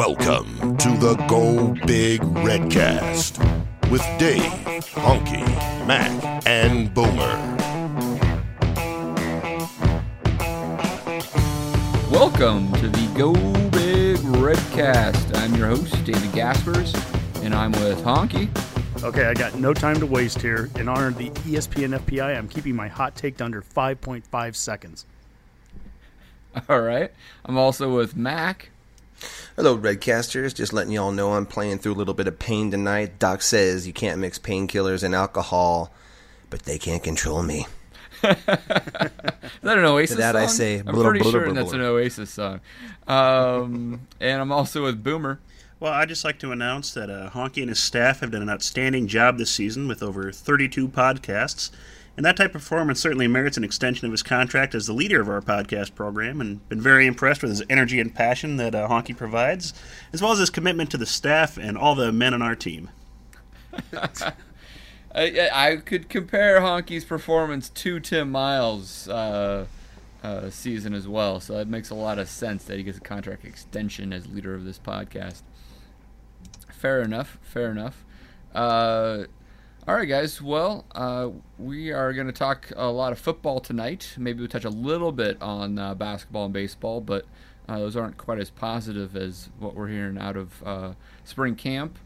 Welcome to the Go Big Redcast with Dave, Honky, Mac, and Boomer. Welcome to the Go Big Redcast. I'm your host, David Gaspers, and I'm with Honky. Okay, I got no time to waste here. In honor of the ESPN FPI, I'm keeping my hot take to under 5.5 seconds. All right. I'm also with Mac. Hello, Redcasters. Just letting y'all know I'm playing through a little bit of pain tonight. Doc says you can't mix painkillers and alcohol, but they can't control me. Is that an Oasis To that I say, I'm blah, pretty blah, sure blah, that's blah. an Oasis song. Um, and I'm also with Boomer. Well, I'd just like to announce that uh, Honky and his staff have done an outstanding job this season with over 32 podcasts. And that type of performance certainly merits an extension of his contract as the leader of our podcast program, and been very impressed with his energy and passion that uh, Honky provides, as well as his commitment to the staff and all the men on our team. I, I could compare Honky's performance to Tim Miles' uh, uh, season as well, so it makes a lot of sense that he gets a contract extension as leader of this podcast. Fair enough. Fair enough. Uh, all right, guys. Well, uh, we are going to talk a lot of football tonight. Maybe we'll touch a little bit on uh, basketball and baseball, but uh, those aren't quite as positive as what we're hearing out of uh, spring camp.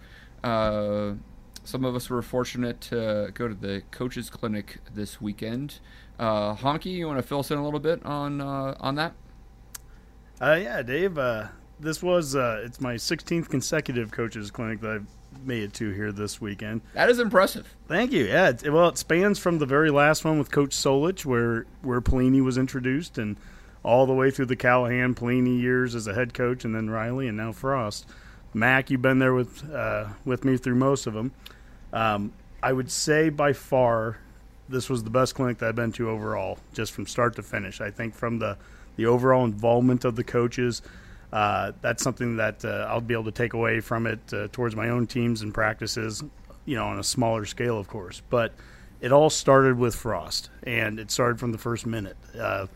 Uh, some of us were fortunate to go to the coaches clinic this weekend. Uh, Honky, you want to fill us in a little bit on on that? Yeah, Dave, this was, it's my 16th consecutive coaches clinic that I've made it to here this weekend. That is impressive. Thank you. Yeah, it, well, it spans from the very last one with Coach Solich, where where Pelini was introduced, and all the way through the Callahan Pelini years as a head coach, and then Riley, and now Frost. Mac, you've been there with uh, with me through most of them. Um, I would say by far, this was the best clinic that I've been to overall, just from start to finish. I think from the the overall involvement of the coaches. Uh, that's something that uh, I'll be able to take away from it uh, towards my own teams and practices, you know, on a smaller scale, of course. But it all started with Frost, and it started from the first minute. Uh,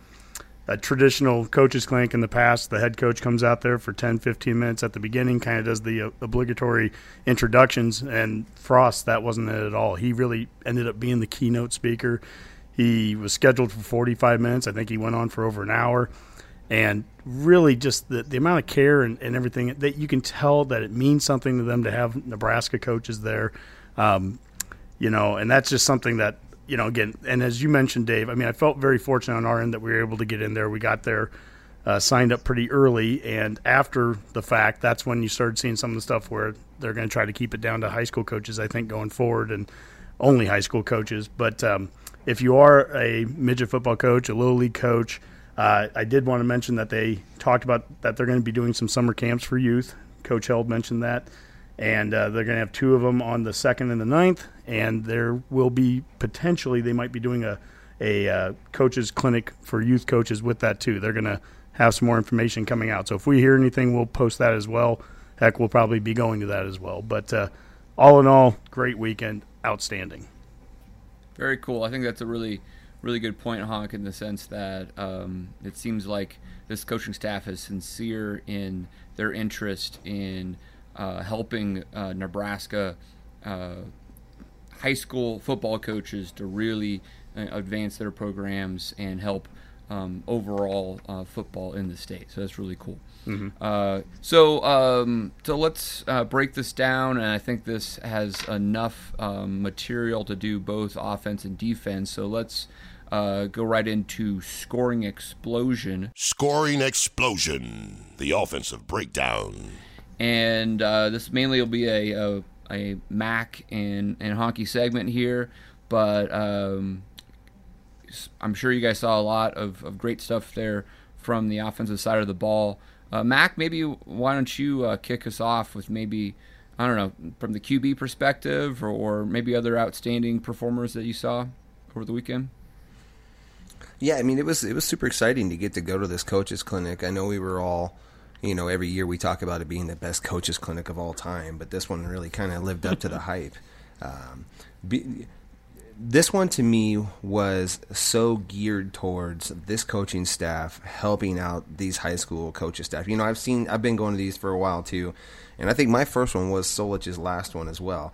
a traditional coaches clinic in the past, the head coach comes out there for 10, 15 minutes at the beginning, kind of does the uh, obligatory introductions. And Frost, that wasn't it at all. He really ended up being the keynote speaker. He was scheduled for 45 minutes. I think he went on for over an hour and really just the, the amount of care and, and everything that you can tell that it means something to them to have Nebraska coaches there. Um, you know, and that's just something that, you know, again, and as you mentioned, Dave, I mean, I felt very fortunate on our end that we were able to get in there. We got there, uh, signed up pretty early, and after the fact, that's when you started seeing some of the stuff where they're going to try to keep it down to high school coaches, I think, going forward, and only high school coaches. But um, if you are a midget football coach, a little league coach, uh, I did want to mention that they talked about that they're going to be doing some summer camps for youth. Coach Held mentioned that, and uh, they're going to have two of them on the second and the ninth, and there will be potentially they might be doing a a uh, coaches clinic for youth coaches with that too. They're going to have some more information coming out. So if we hear anything, we'll post that as well. Heck, we'll probably be going to that as well. But uh, all in all, great weekend, outstanding. Very cool. I think that's a really, really good point, Honk, in the sense that um, it seems like this coaching staff is sincere in their interest in uh, helping uh, Nebraska uh, high school football coaches to really uh, advance their programs and help um, overall uh, football in the state. So that's really cool. Uh, so um, so let's uh, break this down, and I think this has enough um, material to do both offense and defense. So let's uh, go right into scoring explosion. Scoring Explosion, the offensive breakdown. and uh, this mainly will be a, a, a Mac and, and Honky segment here, but um, I'm sure you guys saw a lot of, of great stuff there from the offensive side of the ball. Uh, Mac, maybe why don't you uh, kick us off with maybe, I don't know, from the QB perspective or, or maybe other outstanding performers that you saw over the weekend? Yeah, I mean it was it was super exciting to get to go to this coaches clinic. I know we were all, you know, every year we talk about it being the best coaches clinic of all time, but this one really kind of lived up to the hype. Um, be, this one to me was so geared towards this coaching staff helping out these high school coaches staff. You know, I've seen I've been going to these for a while too, and I think my first one was Solich's last one as well.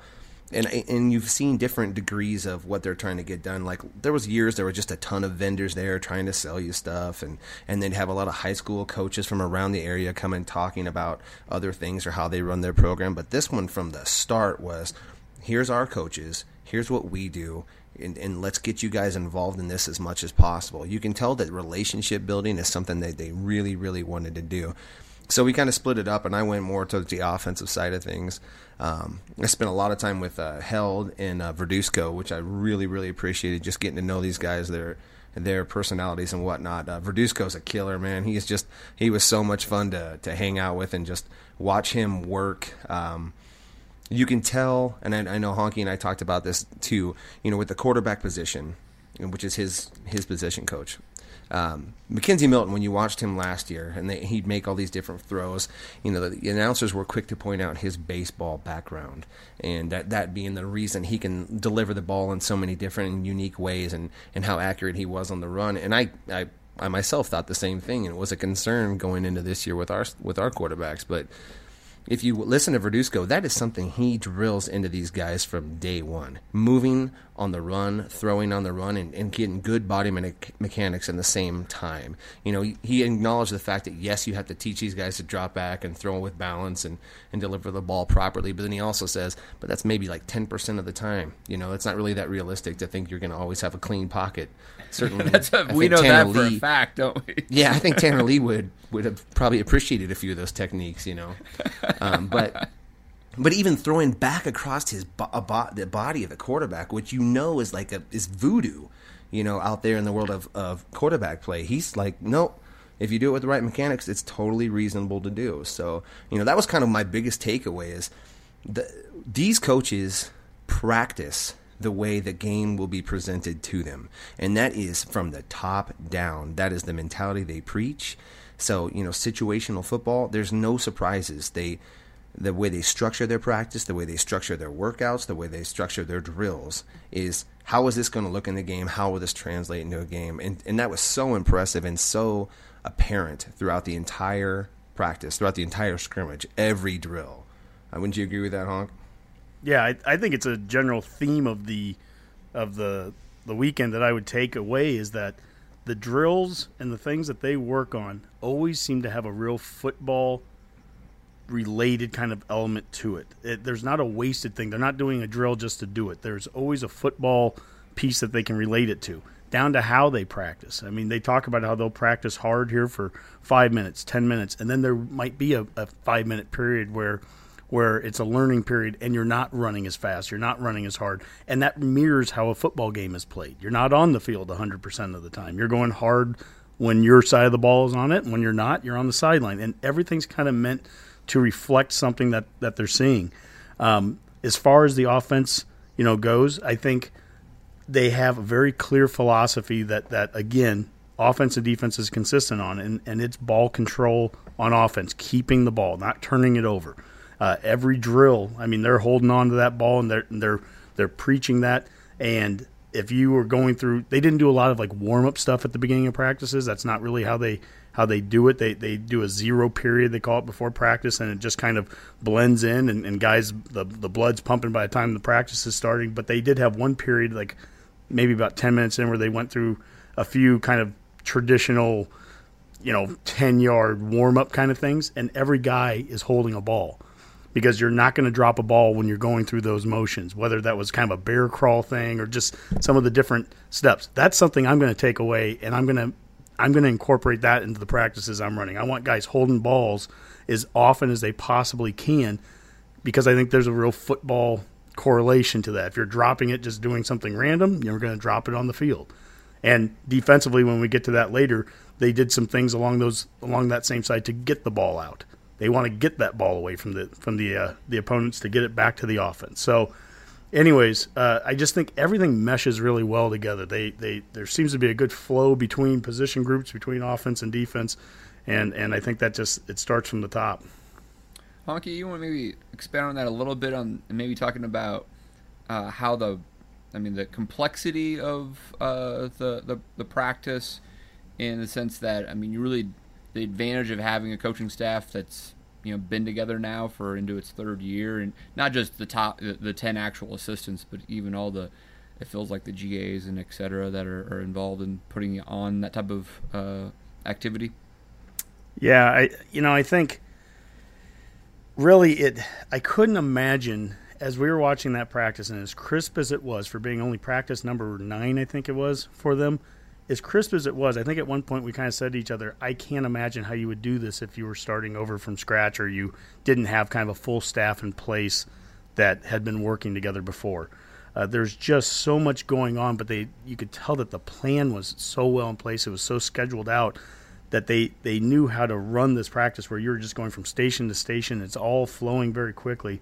And and you've seen different degrees of what they're trying to get done. Like there was years there were just a ton of vendors there trying to sell you stuff, and and they'd have a lot of high school coaches from around the area come and talking about other things or how they run their program. But this one from the start was, here's our coaches here's what we do and, and, let's get you guys involved in this as much as possible. You can tell that relationship building is something that they really, really wanted to do. So we kind of split it up, and I went more towards the offensive side of things. Um, I spent a lot of time with uh, Held and uh, Verduzco, which I really, really appreciated. Just getting to know these guys, their their personalities and whatnot. Uh, Verduzco's a killer, man. He's just he was so much fun to to hang out with and just watch him work. Um, you can tell, and I, I, know Honky and I talked about this too. You know, with the quarterback position, which is his his position coach, um, McKenzie Milton. When you watched him last year, and they, he'd make all these different throws, you know, the, the, announcers were quick to point out his baseball background, and that that being the reason he can deliver the ball in so many different and unique ways, and and how accurate he was on the run. And I I. I myself thought the same thing, and it was a concern going into this year with our with our quarterbacks. But if you listen to Verduzco, that is something he drills into these guys from day one. Moving on the run, throwing on the run, and, and getting good body me- mechanics in the same time. You know, he, acknowledged the fact that, yes, you have to teach these guys to drop back and throw with balance and, and deliver the ball properly. But then he also says, but that's maybe like 10% of the time. You know, it's not really that realistic to think you're going to always have a clean pocket. Certainly, that's a, we know Tanner that for a fact, don't we? yeah, I think Tanner Lee would would have probably appreciated a few of those techniques, you know. Um, but but even throwing back across his bo- bo- the body of the quarterback, which you know is like a is voodoo, you know, out there in the world of, of quarterback play. He's like, nope. If you do it with the right mechanics, it's totally reasonable to do. So, you know, that was kind of my biggest takeaway is the, these coaches practice the way the game will be presented to them. And that is from the top down. That is the mentality they preach. So, you know, situational football, there's no surprises. They the way they structure their practice, the way they structure their workouts, the way they structure their drills is how is this going to look in the game? How will this translate into a game? And and that was so impressive and so apparent throughout the entire practice, throughout the entire scrimmage, every drill. Uh, wouldn't you agree with that, Honk? Yeah, I, I think it's a general theme of the of the the weekend that I would take away is that the drills and the things that they work on always seem to have a real football related kind of element to it. it. There's not a wasted thing. They're not doing a drill just to do it. There's always a football piece that they can relate it to, down to how they practice. I mean, they talk about how they'll practice hard here for five minutes, 10 minutes, and then there might be a, a five minute period where where it's a learning period and you're not running as fast, you're not running as hard, and that mirrors how a football game is played. You're not on the field 100% of the time. You're going hard when your side of the ball is on it, and when you're not, you're on the sideline, and everything's kind of meant to reflect something that that they're seeing. Um, as far as the offense, you know, goes, I think they have a very clear philosophy that that again, offense and defense is consistent on, and and it's ball control on offense, keeping the ball, not turning it over. Uh, every drill, I mean, they're holding on to that ball and they're they're they're preaching that. And if you were going through, they didn't do a lot of like warm up stuff at the beginning of practices. That's not really how they how they do it. They they do a zero period they call it before practice, and it just kind of blends in. And, and guys, the the blood's pumping by the time the practice is starting. But they did have one period, like maybe about ten minutes in, where they went through a few kind of traditional, you know, ten yard warm up kind of things, and every guy is holding a ball because you're not going to drop a ball when you're going through those motions, whether that was kind of a bear crawl thing or just some of the different steps. That's something I'm going to take away, and I'm going to I'm going to incorporate that into the practices I'm running. I want guys holding balls as often as they possibly can because I think there's a real football correlation to that. If you're dropping it just doing something random, you're going to drop it on the field. And defensively, when we get to that later, they did some things along those along that same side to get the ball out. They want to get that ball away from the from the uh, the opponents to get it back to the offense. So, anyways, uh, I just think everything meshes really well together. They they there seems to be a good flow between position groups, between offense and defense, and and I think that just it starts from the top. Honky, you want to maybe expand on that a little bit on maybe talking about uh, how the I mean, the complexity of uh, the, the the practice, in the sense that I mean, you really the advantage of having a coaching staff that's you know been together now for into its third year, and not just the top the, the ten actual assistants, but even all the it feels like the GAs and et cetera that are, are involved in putting on that type of uh, activity. Yeah, I you know I think really it I couldn't imagine as we were watching that practice and as crisp as it was for being only practice number nine I think it was for them as crisp as it was I think at one point we kind of said to each other I can't imagine how you would do this if you were starting over from scratch or you didn't have kind of a full staff in place that had been working together before. Uh, there's just so much going on, but they you could tell that the plan was so well in place. It was so scheduled out that they they knew how to run this practice where you're just going from station to station. It's all flowing very quickly,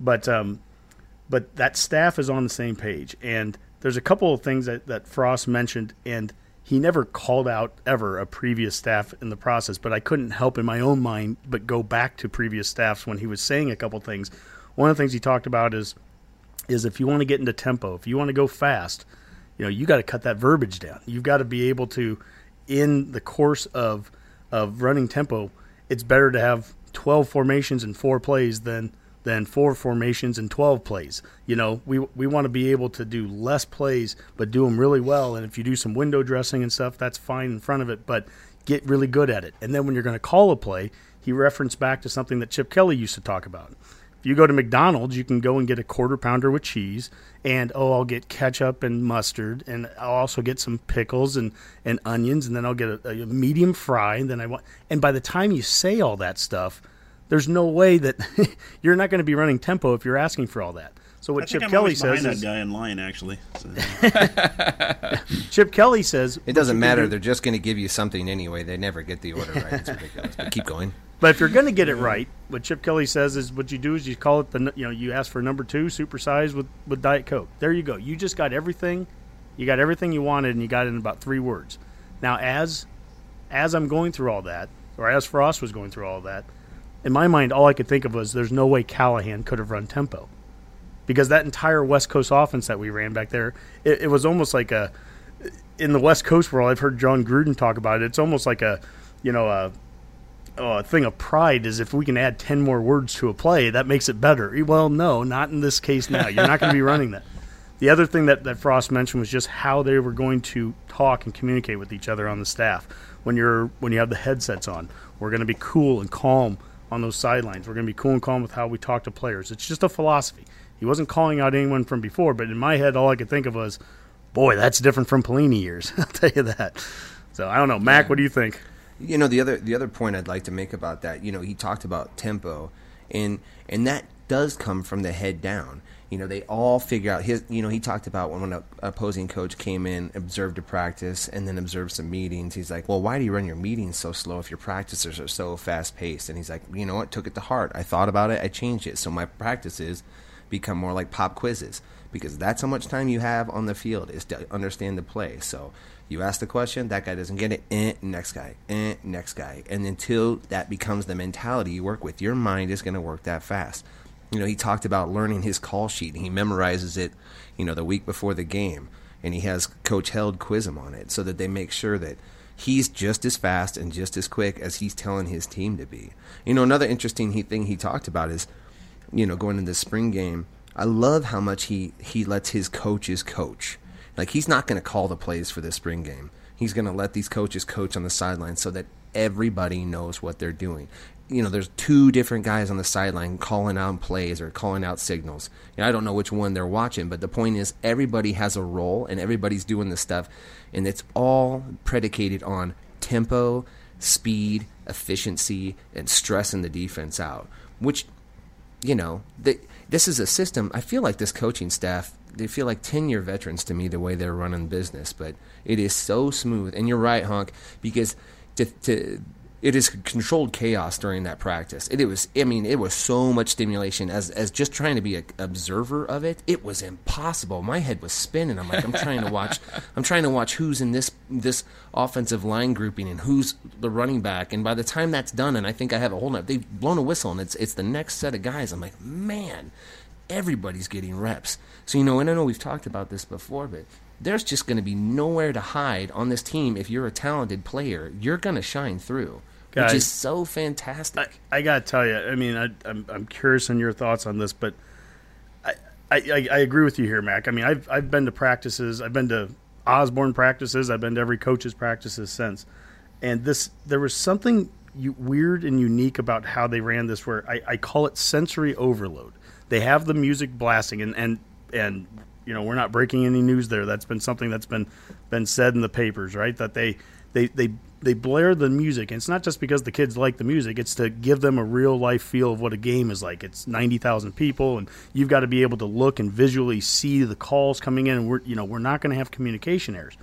but um, but that staff is on the same page. And there's a couple of things that that Frost mentioned, and he never called out ever a previous staff in the process. But I couldn't help in my own mind but go back to previous staffs when he was saying a couple things. One of the things he talked about is is if you want to get into tempo, if you want to go fast, you know, you got to cut that verbiage down. You've got to be able to in the course of of running tempo, it's better to have 12 formations in four plays than than four formations and 12 plays. You know, we we want to be able to do less plays but do them really well and if you do some window dressing and stuff, that's fine in front of it, but get really good at it. And then when you're going to call a play, he referenced back to something that Chip Kelly used to talk about. If you go to McDonald's, you can go and get a quarter pounder with cheese, and oh, I'll get ketchup and mustard, and I'll also get some pickles and, and onions, and then I'll get a, a medium fry, and then I want. And by the time you say all that stuff, there's no way that you're not going to be running tempo if you're asking for all that. So what I Chip think I'm Kelly says behind is that guy in line actually. So, Chip Kelly says It doesn't matter. They're just going to give you something anyway. They never get the order right. It's ridiculous. But keep going. But if you're going to get it right, what Chip Kelly says is what you do is you call it the you know you ask for number two supersize with with Diet Coke. There you go. You just got everything. You got everything you wanted, and you got it in about three words. Now, as as I'm going through all that, or as Frost was going through all that, in my mind, all I could think of was there's no way Callahan could have run tempo because that entire West Coast offense that we ran back there, it, it was almost like a in the West Coast world. I've heard Jon Gruden talk about it. It's almost like a you know a a thing of pride is if we can add 10 more words to a play, that makes it better. Well, no, not in this case now. You're not going to be running that. The other thing that, that Frost mentioned was just how they were going to talk and communicate with each other on the staff when you're when you have the headsets on. We're going to be cool and calm on those sidelines. We're going to be cool and calm with how we talk to players. It's just a philosophy. He wasn't calling out anyone from before, but in my head, all I could think of was, boy, that's different from Pelini years. I'll tell you that. So I don't know, Mac. What do you think? You know the other the other point I'd like to make about that. You know he talked about tempo, and and that does come from the head down. You know they all figure out his. You know he talked about when when an opposing coach came in, observed a practice, and then observed some meetings. He's like, well, why do you run your meetings so slow if your practices are so fast paced? And he's like, you know what? Took it to heart. I thought about it. I changed it. So my practices become more like pop quizzes because that's how much time you have on the field is to understand the play. So you ask the question, that guy doesn't get it, eh, next guy, eh, next guy. And until that becomes the mentality you work with, your mind is going to work that fast. You know, he talked about learning his call sheet. He memorizes it, you know, the week before the game. And he has Coach Held quiz him on it so that they make sure that he's just as fast and just as quick as he's telling his team to be. You know, another interesting thing he talked about is, you know, going into the spring game, I love how much he, he lets his coaches coach. Like he's not going to call the plays for this spring game. He's going to let these coaches coach on the sideline so that everybody knows what they're doing. You know, there's two different guys on the sideline calling out plays or calling out signals. I don't know which one they're watching, but the point is everybody has a role and everybody's doing this stuff, and it's all predicated on tempo, speed, efficiency, and stressing the defense out. Which, you know, the, this is a system. I feel like this coaching staff they feel like 10 year veterans to me the way they're running business but it is so smooth and you're right honk because to, to it is controlled chaos during that practice. It, it was i mean it was so much stimulation. As as just trying to be an observer of it it was impossible. My head was spinning. I'm like i'm trying to watch i'm trying to watch who's in this this offensive line grouping and who's the running back. And by the time that's done and i think i have a hold up they've blown a whistle and it's it's the next set of guys. I'm like man everybody's getting reps. So you know, and I know we've talked about this before, but there's just going to be nowhere to hide on this team. If you're a talented player. You're going to shine through, Guys, which is so fantastic. I, I gotta tell you, I mean, I, I'm I'm curious on your thoughts on this, but I, I I agree with you here, Mac. I mean, I've I've been to practices, I've been to Osborne practices, I've been to every coach's practices since, and this there was something you, weird and unique about how they ran this, where I, I call it sensory overload. They have the music blasting, and and and you know we're not breaking any news there. That's been something that's been been said in the papers, right? That they they they they blare the music, and it's not just because the kids like the music; it's to give them a real life feel of what a game is like. It's ninety thousand people, and you've got to be able to look and visually see the calls coming in. And we're you know we're not going to have communication errors.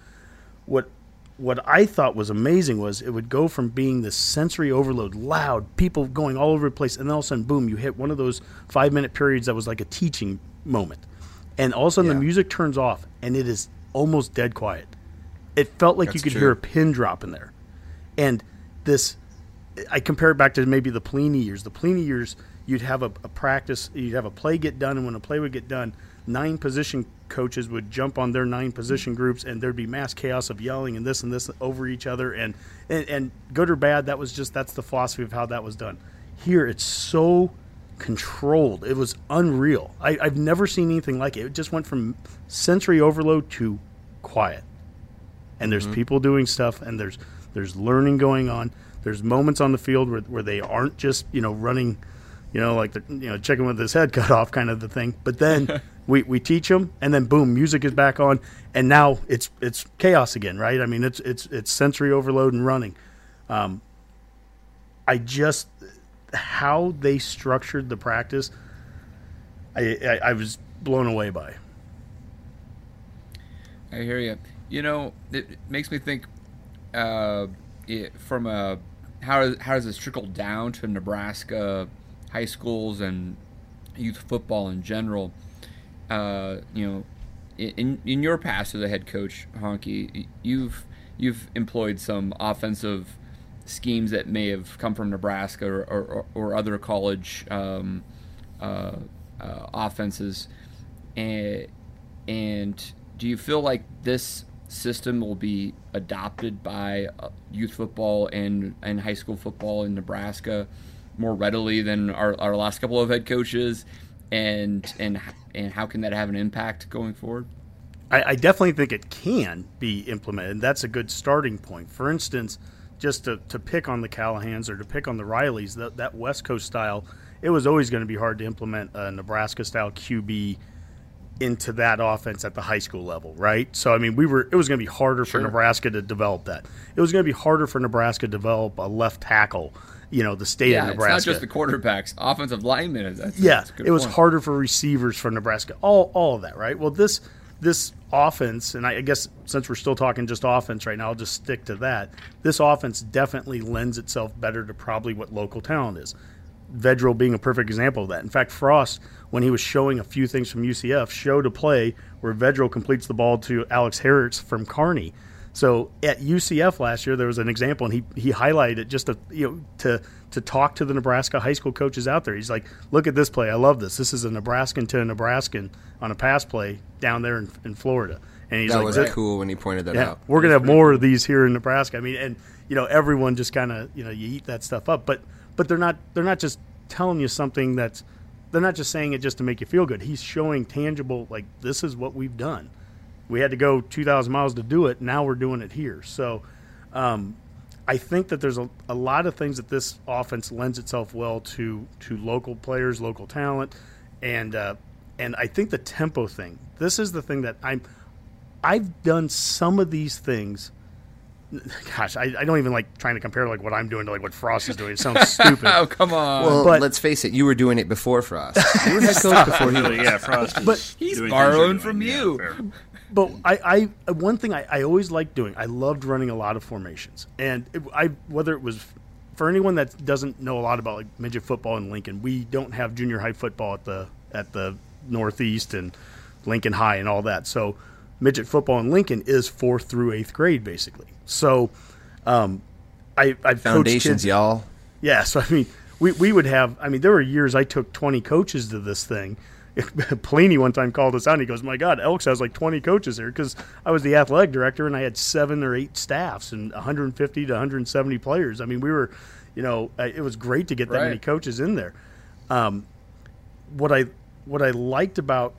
What what I thought was amazing was it would go from being this sensory overload, loud, people going all over the place, and then all of a sudden, boom, you hit one of those five minute periods that was like a teaching moment. And all of a sudden, Yeah. the music turns off, and it is almost dead quiet. It felt like you could true. hear a pin drop in there. And this, I compare it back to maybe the Pelini years. The Pelini years, you'd have a, a practice, you'd have a play get done, and when a play would get done, nine position coaches would jump on their nine position groups, and there'd be mass chaos of yelling and this and this over each other. And, and, and good or bad, that was just that's the philosophy of how that was done. Here, it's so controlled. It was unreal. I, I've never seen anything like it. It just went from sensory overload to quiet and there's people doing stuff and there's there's learning going on. There's moments on the field where, where they aren't just you know running you know like the you know chicken with his head cut off kind of the thing. But then we, we teach them and then boom music is back on and now it's it's chaos again right? I mean it's it's it's sensory overload and running. Um, i just how they structured the practice I, I i was blown away by. I hear you. You know, it, makes me think uh, it, from a how how does this trickle down to Nebraska high schools and youth football in general? Uh, you know, in in your past as a head coach, Honky, you've you've employed some offensive schemes that may have come from Nebraska or, or, or other college um, uh, uh, offenses, and and do you feel like this system will be adopted by uh, youth football and and high school football in Nebraska more readily than our, our last couple of head coaches, and and and how can that have an impact going forward? I, I definitely think it can be implemented. And that's a good starting point. For instance, just to, to pick on the Callahans or to pick on the Rileys, that, that West Coast style, it was always going to be hard to implement a Nebraska style QB into that offense at the high school level, right? So I mean, we were it was going to be harder for Nebraska to develop that. It was going to be harder for Nebraska to develop a left tackle. You know, the state Yeah, of it's Nebraska. not just the quarterbacks, offensive linemen. That's, Yeah, that's it was point. harder for receivers for Nebraska. All all of that, right? Well, this this offense, and I, I guess since we're still talking just offense right now, I'll just stick to that. This offense definitely lends itself better to probably what local talent is. Vedral being a perfect example of that. In fact, Frost, when he was showing a few things from UCF, showed a play where Vedral completes the ball to Alex Herritz from Kearney. So at UCF last year, there was an example, and he, he highlighted it just to you know to to talk to the Nebraska high school coaches out there. He's like, "Look at this play. I love this. This is a Nebraskan to a Nebraskan on a pass play down there in, in Florida." And he's like, that like, was "This- cool when he pointed that yeah, out. we're gonna have more of these here in Nebraska. I mean, and you know, everyone just kind of you know you eat that stuff up, but but they're not they're not just telling you something that's they're not just saying it just to make you feel good. He's showing tangible like this is what we've done. We had to go two thousand miles to do it. Now we're doing it here. So. Um, I think that there's a, a lot of things that this offense lends itself well to to local players, local talent, and uh, and I think the tempo thing. This is the thing that I'm. I've done some of these things. Gosh, I, I don't even like trying to compare like what I'm doing to like what Frost is doing. It sounds stupid. Oh come on! Well, But- let's face it, you were doing it before Frost. You were head coach before he was. yeah, Frost is But- He's doing borrowing you're from doing. Yeah, you. but I, I one thing I, I always liked doing I loved running a lot of formations and it, I whether it was for anyone that doesn't know a lot about like midget football in Lincoln we don't have junior high football at the at the Northeast and Lincoln High and all that so midget football in Lincoln is fourth through eighth grade basically so um, I I've Foundations, kids, y'all. yeah, so I mean, we, we would have. I mean, there were years I took twenty coaches to this thing. Pelini one time called us out. and He goes, "My God, Elks has like 20 coaches here because I was the athletic director and I had seven or eight staffs and 150 to 170 players. I mean, we were, you know, uh, it was great to get that Right. many coaches in there. Um, what I what I liked about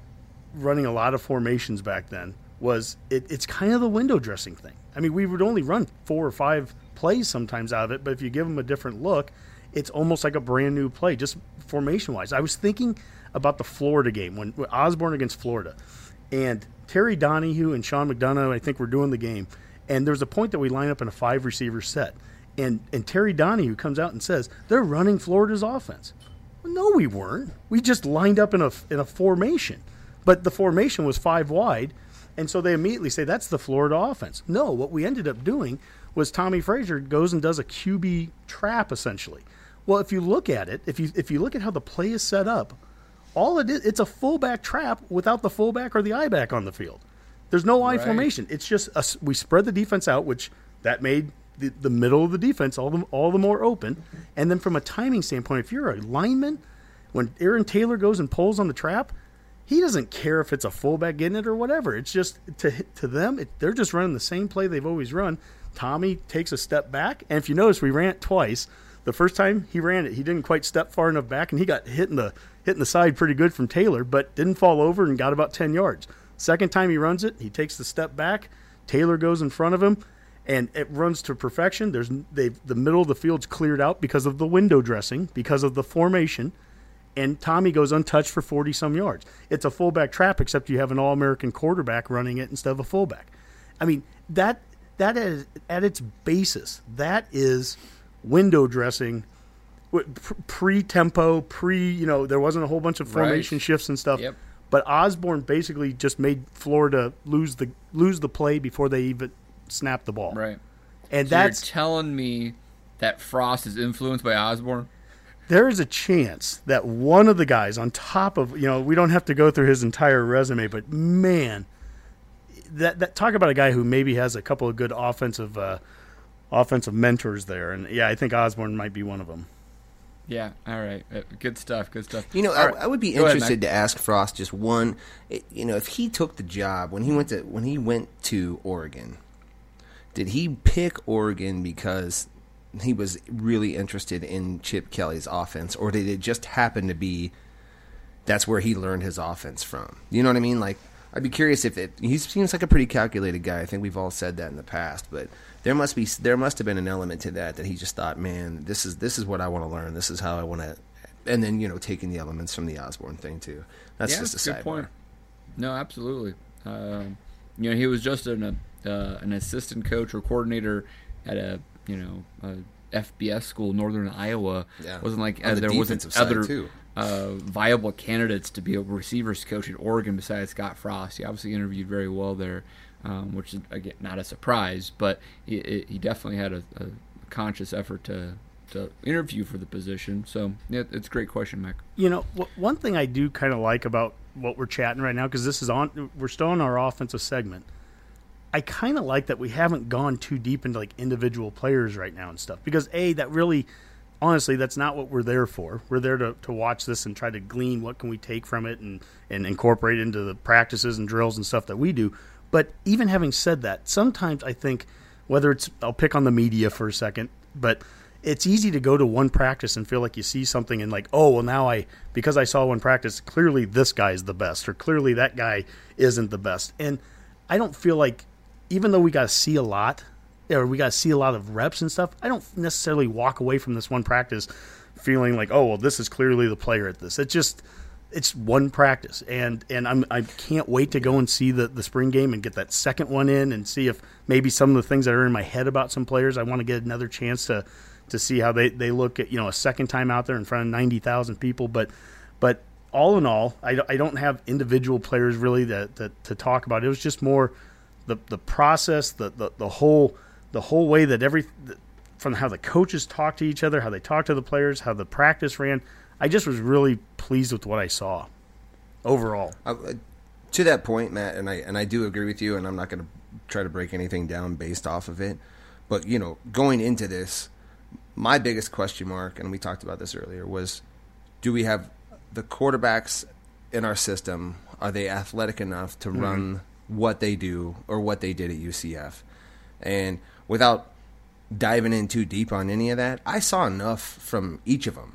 running a lot of formations back then was it, it's kind of the window dressing thing. I mean, we would only run four or five plays sometimes out of it, but if you give them a different look, it's almost like a brand new play, just formation wise. I was thinking about the Florida game when, when Osborne against Florida, and Terry Donahue and Sean McDonough, I think, were doing the game, and there was a point that we line up in a five receiver set, and and Terry Donahue comes out and says they're running Florida's offense. Well, no, we weren't. We just lined up in a in a formation, but the formation was five wide, and so they immediately say that's the Florida offense. No, what we ended up doing was Tommie Frazier goes and does a QB trap essentially. Well, if you look at it, if you if you look at how the play is set up, all it is it's a fullback trap without the fullback or the I back on the field. There's no I Right. formation. It's just us we spread the defense out, which that made the, the middle of the defense all the all the more open. And then from a timing standpoint, if you're a lineman, when Aaron Taylor goes and pulls on the trap, he doesn't care if it's a fullback getting it or whatever. It's just to to them, it, they're just running the same play they've always run. Tommy takes a step back, and if you notice, we ran it twice. The first time he ran it, he didn't quite step far enough back, and he got hit in the hit in the side pretty good from Taylor, but didn't fall over and got about ten yards. Second time he runs it, he takes the step back. Taylor goes in front of him, and it runs to perfection. There's they the middle of the field's cleared out because of the window dressing, because of the formation and Tommy goes untouched for 40 some yards. It's a fullback trap, except you have an all American quarterback running it instead of a fullback. I mean, that that is at its basis, that is window dressing pre tempo, pre, you know, there wasn't a whole bunch of Right. formation shifts and stuff. Yep. But Osborne basically just made Florida lose the lose the play before they even snapped the ball. Right. And So that's you're telling me that Frost is influenced by Osborne? There is a chance that one of the guys on top of you know we don't have to go through his entire resume but man that that talk about a guy who maybe has a couple of good offensive uh, offensive mentors there and yeah I think Osborne might be one of them Yeah. All right. Uh, Good stuff. Good stuff. You know, I, right. I would be Go interested Mac. to ask Frost just one. You know, if he took the job when he went to when he went to Oregon, did he pick Oregon because he was really interested in Chip Kelly's offense, or did it just happen to be that's where he learned his offense from? You know what I mean? Like, I'd be curious if it. He seems like a pretty calculated guy. I think we've all said that in the past, but there must be there must have been an element to that that he just thought, man, this is this is what I want to learn. This is how I want to. And then you know, taking the elements from the Osborne thing too. That's yeah, just a good point. No, absolutely. Um, you know, he was just an uh, an assistant coach or coordinator at a you know a FBS school, Northern Iowa. Yeah. wasn't like uh, the there wasn't other too. uh, viable candidates to be a receivers coach at Oregon besides Scott Frost. He obviously interviewed very well there, um, which is again not a surprise, but he, he definitely had a, a conscious effort to to interview for the position. So yeah, it's a great question, Mac. you know wh- one thing I do kind of like about what we're chatting right now because this is on we're still in our offensive segment I kind of like that we haven't gone too deep into like individual players right now and stuff because a that really honestly that's not what we're there for. We're there to, to watch this and try to glean what can we take from it and and incorporate into the practices and drills and stuff that we do. But even having said that sometimes i think whether it's i'll pick on the media for a second but it's easy to go to one practice and feel like you see something and like oh well now i because i saw one practice clearly this guy's the best or clearly that guy isn't the best. And i don't feel like even though we got to see a lot or we got to see a lot of reps and stuff, I don't necessarily walk away from this one practice feeling like, oh well, this is clearly the player at this. It just it's one practice, and and I'm I can't wait to go and see the the spring game and get that second one in and see if maybe some of the things that are in my head about some players, I want to get another chance to to see how they they look at you know a second time out there in front of ninety thousand people, but but all in all, I, I don't have individual players really that, that to talk about. It was just more the the process, the the, the whole the whole way that every from how the coaches talk to each other, how they talk to the players, how the practice ran. I just was really pleased with what I saw overall. Uh, to that point, Matt, and I and I do agree with you, and I'm not going to try to break anything down based off of it. But you know, going into this, my biggest question mark, and we talked about this earlier, was do we have the quarterbacks in our system are they athletic enough to run what they do or what they did at UCF? And without diving in too deep on any of that, I saw enough from each of them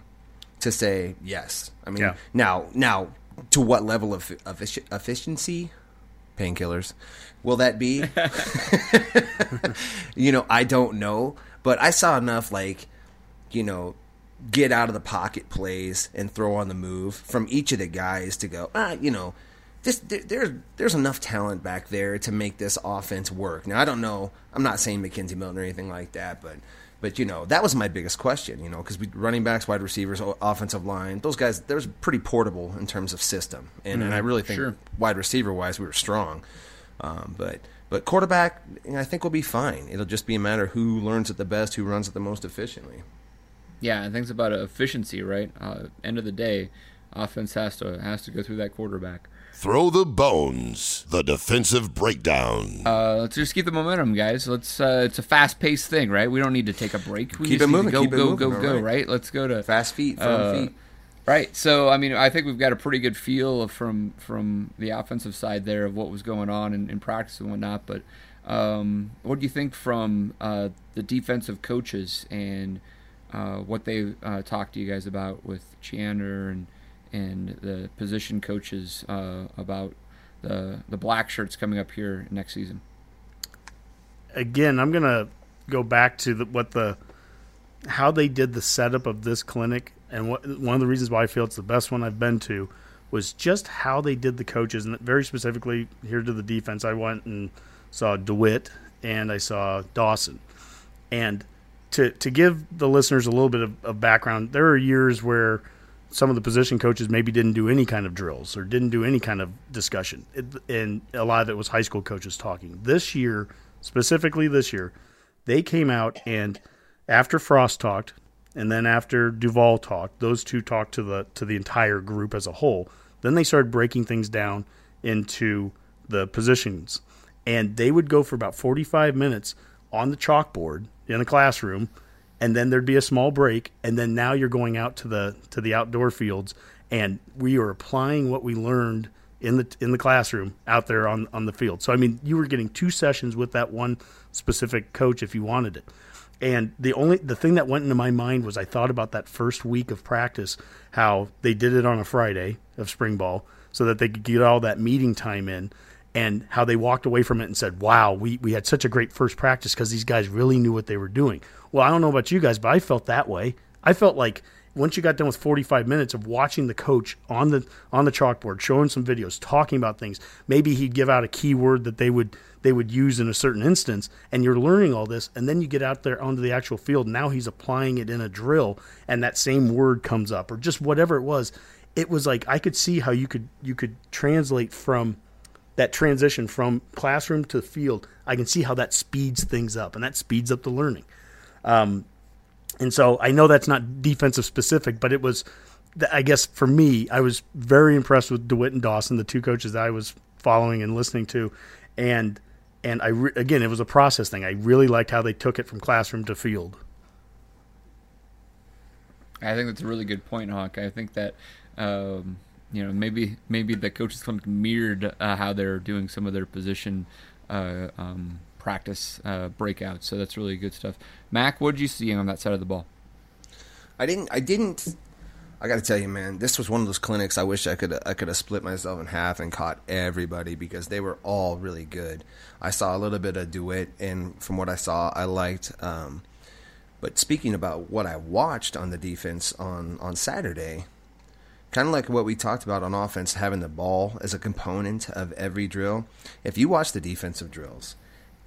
to say yes. I mean, Yeah. now now to what level of, of efficiency? Painkillers. Will that be? you know, I don't know, but I saw enough like, you know, get out of the pocket plays and throw on the move from each of the guys to go, ah, you know, this there, there's there's enough talent back there to make this offense work. Now I don't know. I'm not saying McKenzie Milton or anything like that, but but you know that was my biggest question. You know, because running backs, wide receivers, offensive line, those guys, they're pretty portable in terms of system, and, and I really think sure. wide receiver wise we were strong. Um, but but quarterback, I think will be fine. It'll just be a matter of who learns it the best, who runs it the most efficiently. Yeah, and things about efficiency, right? Uh, end of the day, offense has to has to go through that quarterback. Throw the bones. The defensive breakdown. Uh, let's just keep the momentum, guys. Let's. Uh, it's a fast-paced thing, right? We don't need to take a break. We Keep just it moving, Go, keep it go, moving, go, all go. right. Right. Let's go to Fast feet, firm Uh, feet. Right. So, I mean, I think we've got a pretty good feel from from the offensive side there of what was going on in, in practice and whatnot. But um, what do you think from uh, the defensive coaches and uh, what they uh, talked to you guys about with Chinander and and the position coaches uh, about the the black shirts coming up here next season? again, I'm gonna go back to the, what the how they did the setup of this clinic, and what one of the reasons why I feel it's the best one I've been to was just how they did the coaches, and very specifically here to the defense. I went and saw Dewitt and I saw Dawson, and to to give the listeners a little bit of, of background, there are years where some of the position coaches maybe didn't do any kind of drills or didn't do any kind of discussion, it, and a lot of it was high school coaches talking. This year, specifically this year, they came out and after Frost talked, and then after Duval talked, those two talked to the to the entire group as a whole. Then they started breaking things down into the positions, and they would go for about forty five minutes on the chalkboard in a classroom, and then there'd be a small break, and then now you're going out to the to the outdoor fields, and we are applying what we learned in the in the classroom out there on on the field. So I mean, you were getting two sessions with that one specific coach if you wanted it. And the only the thing that went into my mind was I thought about that first week of practice, how they did it on a Friday of spring ball, so that they could get all that meeting time in, and how they walked away from it and said, "Wow, we we had such a great first practice because these guys really knew what they were doing." Well, I don't know about you guys, but I felt that way. I felt like once you got done with 45 minutes of watching the coach on the on the chalkboard showing some videos talking about things maybe he'd give out a keyword that they would they would use in a certain instance and you're learning all this and then you get out there onto the actual field now he's applying it in a drill and that same word comes up or just whatever it was. It was like I could see how you could you could translate from that transition from classroom to field. I can see how that speeds things up and that speeds up the learning and so I know that's not defensive specific, but it was, I guess for me, I was very impressed with Dewitt and Dawson, the two coaches that I was following and listening to, and and I re- again it was a process thing. I really liked how they took it from classroom to field. I think that's a really good point, Hawk. I think that um, you know maybe maybe the coaches clinic mirrored uh, how they're doing some of their position uh, um, practice uh. So that's really good stuff. Mac, what did you see on that side of the ball? I didn't. I didn't. I got to tell you, man, this was one of those clinics. I wish I could. I could have split myself in half and caught everybody because they were all really good. I saw a little bit of Dewitt, and from what I saw, I liked. Um, but speaking about what I watched on the defense on on Saturday, kind of like what we talked about on offense, having the ball as a component of every drill. If you watch the defensive drills,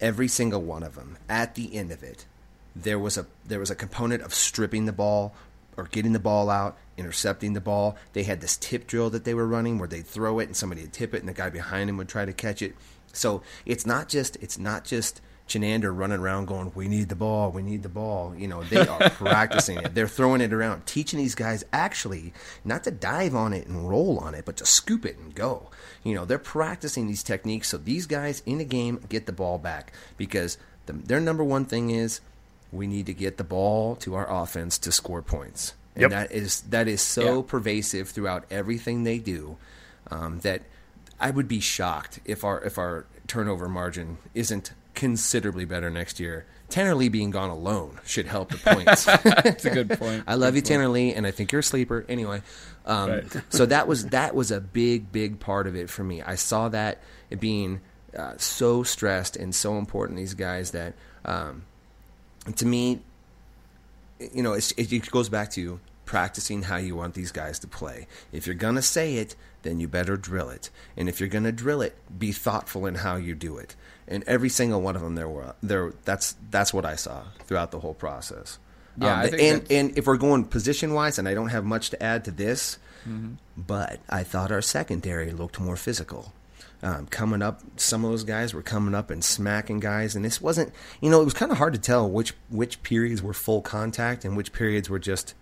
every single one of them, at the end of it, there was a there was a component of stripping the ball or getting the ball out, intercepting the ball. They had this tip drill that they were running where they'd throw it and somebody would tip it and the guy behind him would try to catch it. So it's not just it's not just Chinander running around going, "We need the ball, we need the ball." You know, they are practicing it. They're throwing it around, teaching these guys actually not to dive on it and roll on it, but to scoop it and go. You know, they're practicing these techniques so these guys in the game get the ball back because the, their number one thing is we need to get the ball to our offense to score points. And Yep. that is that is so Yeah. pervasive throughout everything they do. um, that I would be shocked if our if our turnover margin isn't considerably better next year. Tanner Lee being gone alone should help the points. That's a good point. I love you, Tanner Lee, and I think you're a sleeper. Anyway, um, Right. so that was that was a big, big part of it for me. I saw that it being uh, so stressed and so important. These guys that, um, to me, you know, it's, it, it goes back to practicing how you want these guys to play. If you're gonna say it, then you better drill it. And if you're gonna drill it, be thoughtful in how you do it. And every single one of them, there were there. That's that's what I saw throughout the whole process. Yeah, Um, think and that's- and if we're going position wise, and I don't have much to add to this, but I thought our secondary looked more physical. Um, coming up, some of those guys were coming up and smacking guys, and this wasn't. You know, it was kind of hard to tell which which periods were full contact and which periods were just.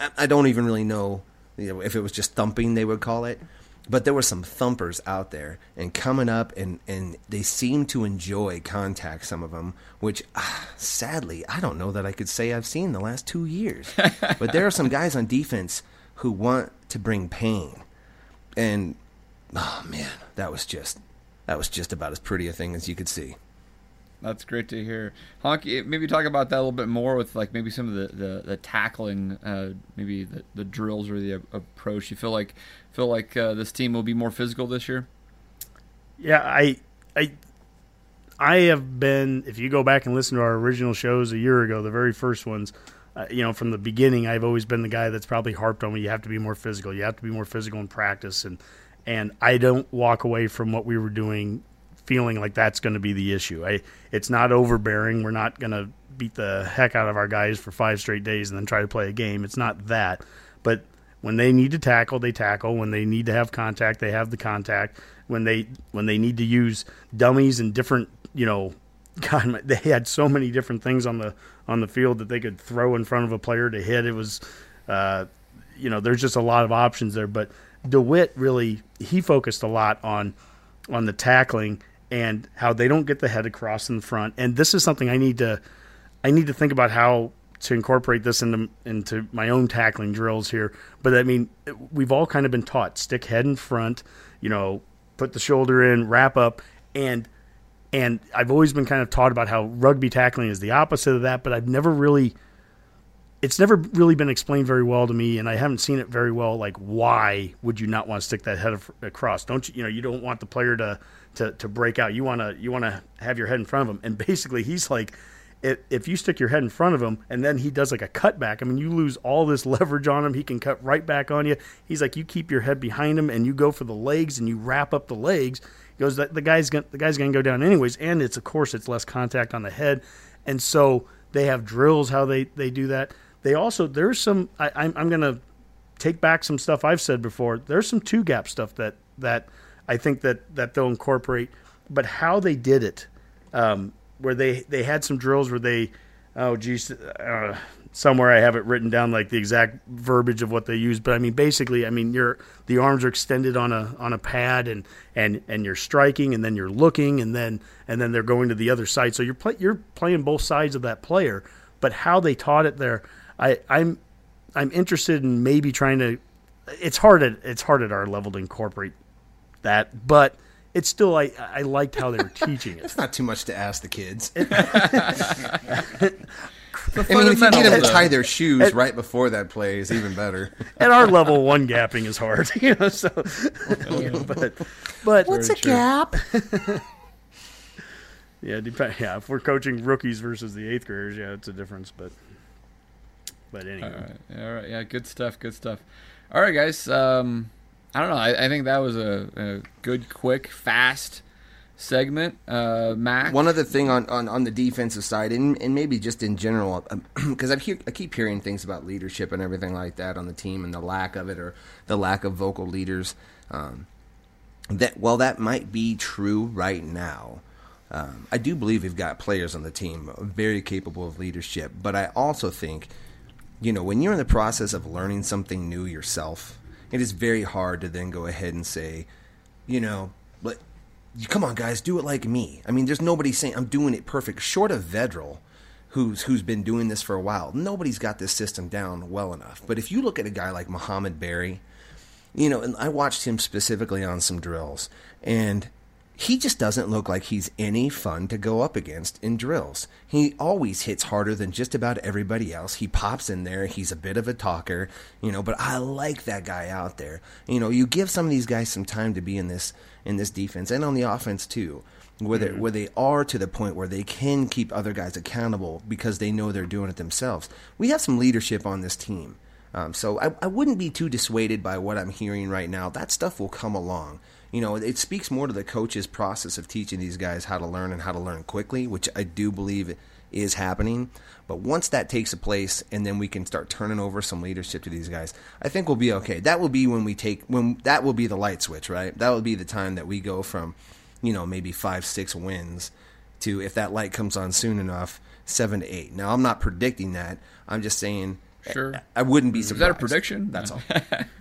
I, I don't even really know, you know if it was just thumping they would call it, but there were some thumpers out there and coming up, and and they seemed to enjoy contact. Some of them, which ah, sadly I don't know that I could say I've seen the last two years. but there are some guys on defense who want to bring pain, and oh man, that was just that was just about as pretty a thing as you could see. That's great to hear. Honky, maybe talk about that a little bit more with like maybe some of the the, the tackling, uh, maybe the, the drills or the approach. You feel like feel like uh, this team will be more physical this year. Yeah, I, I, I have been. If you go back and listen to our original shows a year ago, the very first ones, uh, you know, from the beginning, I've always been the guy that's probably harped on me. You have to be more physical. You have to be more physical in practice, and and I don't walk away from what we were doing feeling like that's going to be the issue. I, it's not overbearing. We're not going to beat the heck out of our guys for five straight days and then try to play a game. It's not that, but when they need to tackle, they tackle. When they need to have contact, they have the contact. When they when they need to use dummies and different, you know, God, they had so many different things on the on the field that they could throw in front of a player to hit. It was, uh, you know, there's just a lot of options there. But Dewitt really he focused a lot on on the tackling and how they don't get the head across in the front. And this is something I need to I need to think about how to incorporate this into into my own tackling drills here. But I mean, we've all kind of been taught stick head in front, you know, put the shoulder in, wrap up, and and I've always been kind of taught about how rugby tackling is the opposite of that. But I've never really, it's never really been explained very well to me, and I haven't seen it very well. Like, why would you not want to stick that head across? Don't you? You know, you don't want the player to to to break out. You want to you want to have your head in front of him. And basically, he's like if, if you stick your head in front of him and then he does like a cutback, I mean, you lose all this leverage on him. He can cut right back on you. He's like, you keep your head behind him and you go for the legs and you wrap up the legs. He goes, that the guy's gonna, the guy's going to go down anyways. And it's of course it's less contact on the head, and so they have drills how they they do that. They also there's some I, I'm I'm going to take back some stuff I've said before. There's some two gap stuff that that I think that that they'll incorporate, but how they did it, um, where they they had some drills where they, oh geez, uh, somewhere I have it written down like the exact verbiage of what they use, but I mean basically, I mean your the arms are extended on a on a pad and and and you're striking and then you're looking and then and then they're going to the other side, so you're play, you're playing both sides of that player, but how they taught it there, I I'm I'm interested in maybe trying to. It's hard at it's hard at our level to incorporate that, but it's still I I liked how they were teaching it. It's not too much to ask the kids. I mean, if you get them to tie their shoes right before that play, is even better. At our level, one gapping is hard, you know. So, you know, but but What's a gap? yeah, depend, yeah. If we're coaching rookies versus the eighth graders, yeah, it's a difference. But but anyway, All right, all right, yeah, good stuff, good stuff. All right, guys. Um, I don't know. I, I think that was a, a good, quick, fast segment. Uh, Mac. One other thing on, on, on the defensive side, and, and maybe just in general, because I hear I keep hearing things about leadership and everything like that on the team, and the lack of it, or the lack of vocal leaders. Um, that well, that might be true right now. Um, I do believe we've got players on the team very capable of leadership, but I also think, you know, when you're in the process of learning something new yourself, it is very hard to then go ahead and say, you know, but come on, guys, do it like me. I mean, there's nobody saying I'm doing it perfect, short of Vedral, who's who's been doing this for a while. Nobody's got this system down well enough. But if you look at a guy like Mohamed Barry, you know, and I watched him specifically on some drills, and he just doesn't look like he's any fun to go up against in drills. He always hits harder than just about everybody else. He pops in there. He's a bit of a talker, you know, but I like that guy out there. You know, you give some of these guys some time to be in this in this defense and on the offense too. Where they, where they are to the point where they can keep other guys accountable because they know they're doing it themselves. We have some leadership on this team. Um, so I, I wouldn't be too dissuaded by what I'm hearing right now. That stuff will come along you know, it speaks more to the coach's process of teaching these guys how to learn and how to learn quickly, which I do believe is happening. But once that takes a place, and then we can start turning over some leadership to these guys, I think we'll be okay. That will be when we take when that will be the light switch, right? That will be the time that we go from, you know, maybe five six wins to if that light comes on soon enough, seven to eight. Now I'm not predicting that. I'm just saying Sure. I wouldn't be surprised. Is that a prediction? That's all.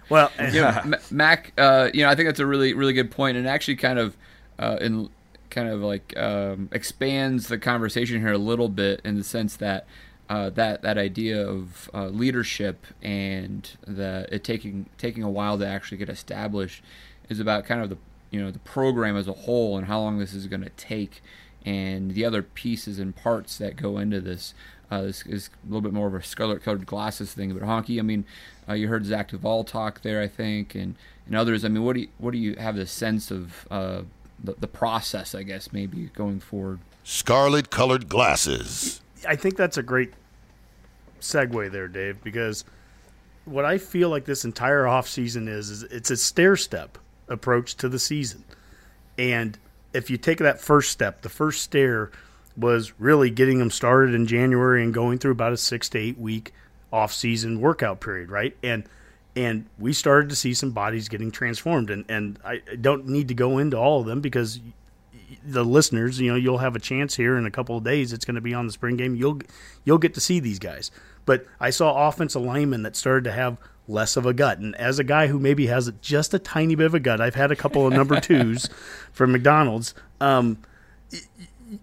Well, you know, Mac, uh, you know, I think that's a really, really good point, and actually kind of, uh, in kind of like um, expands the conversation here a little bit in the sense that uh, that that idea of uh, leadership and the it taking taking a while to actually get established is about kind of the you know the program as a whole and how long this is going to take and the other pieces and parts that go into this. Uh, this is a little bit more of a scarlet colored glasses thing. But Honky, I mean, uh, you heard Zach Duval talk there, I think, and, and others. I mean, what do you, what do you have the sense of uh, the, the process, I guess, maybe going forward? Scarlet colored glasses. I think that's a great segue there, Dave, because what I feel like this entire offseason is is it's a stair step approach to the season. And if you take that first step, the first stair was really getting them started in January and going through about a six to eight week off season workout period, right? And and we started to see some bodies getting transformed and, and I don't need to go into all of them because the listeners, you know, you'll have a chance here in a couple of days. It's going to be on the spring game. You'll you'll get to see these guys. But I saw offensive linemen that started to have less of a gut. And as a guy who maybe has just a tiny bit of a gut, I've had a couple of number twos from McDonald's. Um,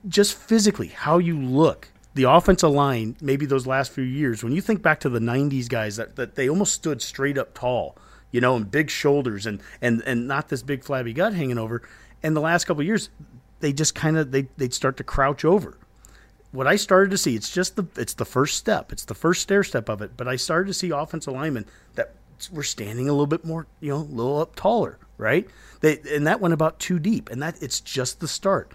just physically, how you look, the offensive line, maybe those last few years, when you think back to the '90s guys, that, that they almost stood straight up tall, you know, and big shoulders, and and and not this big flabby gut hanging over. And the last couple years, they just kind of they they'd start to crouch over. What I started to see, it's just the it's the first step, it's the first stair step of it. But I started to see offensive linemen that were standing a little bit more, you know, a little up taller, right? They and that went about too deep, and that it's just the start.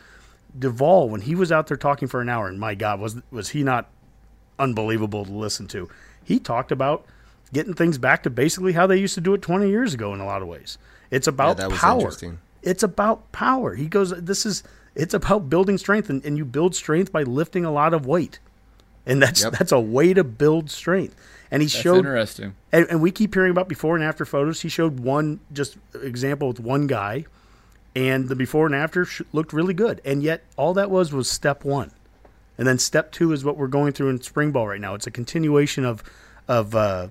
Duval, when he was out there talking for an hour, and my God, was was he not unbelievable to listen to? He talked about getting things back to basically how they used to do it 20 years ago in a lot of ways. It's about that was power. interesting. It's about power. He goes, this is it's about building strength, and, and you build strength by lifting a lot of weight, and that's Yep. that's a way to build strength. And he That's showed interesting. and, and we keep hearing about before and after photos. He showed one just example with one guy, and the before and after sh- looked really good. And yet, all that was was step one, and then step two is what we're going through in spring ball right now. It's a continuation of of uh,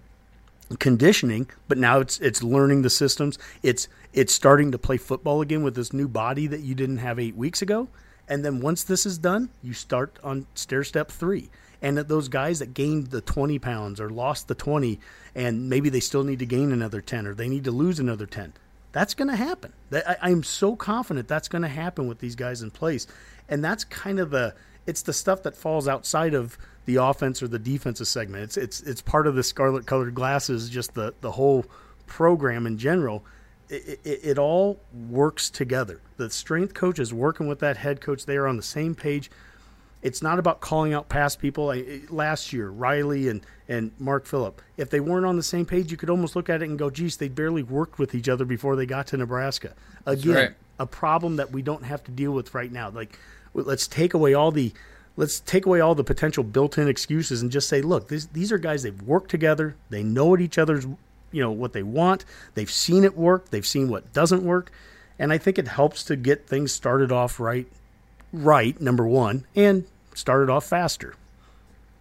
conditioning, but now it's it's learning the systems. It's it's starting to play football again with this new body that you didn't have eight weeks ago. And then once this is done, you start on stair step three. And that those guys that gained the 20 pounds or lost the 20, and maybe they still need to gain another 10 or they need to lose another 10, that's going to happen. I, I'm so confident that's going to happen with these guys in place. And that's kind of the it's the stuff that falls outside of the offense or the defensive segment. It's it's it's part of the scarlet colored glasses, just the the whole program in general. It, it, it all works together. The strength coach is working with that head coach. They are on the same page. It's not about calling out past people. I, last year, Riley and, and Mark Philipp, if they weren't on the same page, you could almost look at it and go, geez, they barely worked with each other before they got to Nebraska. Again, right. a problem that we don't have to deal with right now. Like, let's take away all the let's take away all the potential built-in excuses and just say, look, these these are guys they've worked together, they know what each other's you know what they want, they've seen it work, they've seen what doesn't work, and I think it helps to get things started off right, right number one, and started off faster.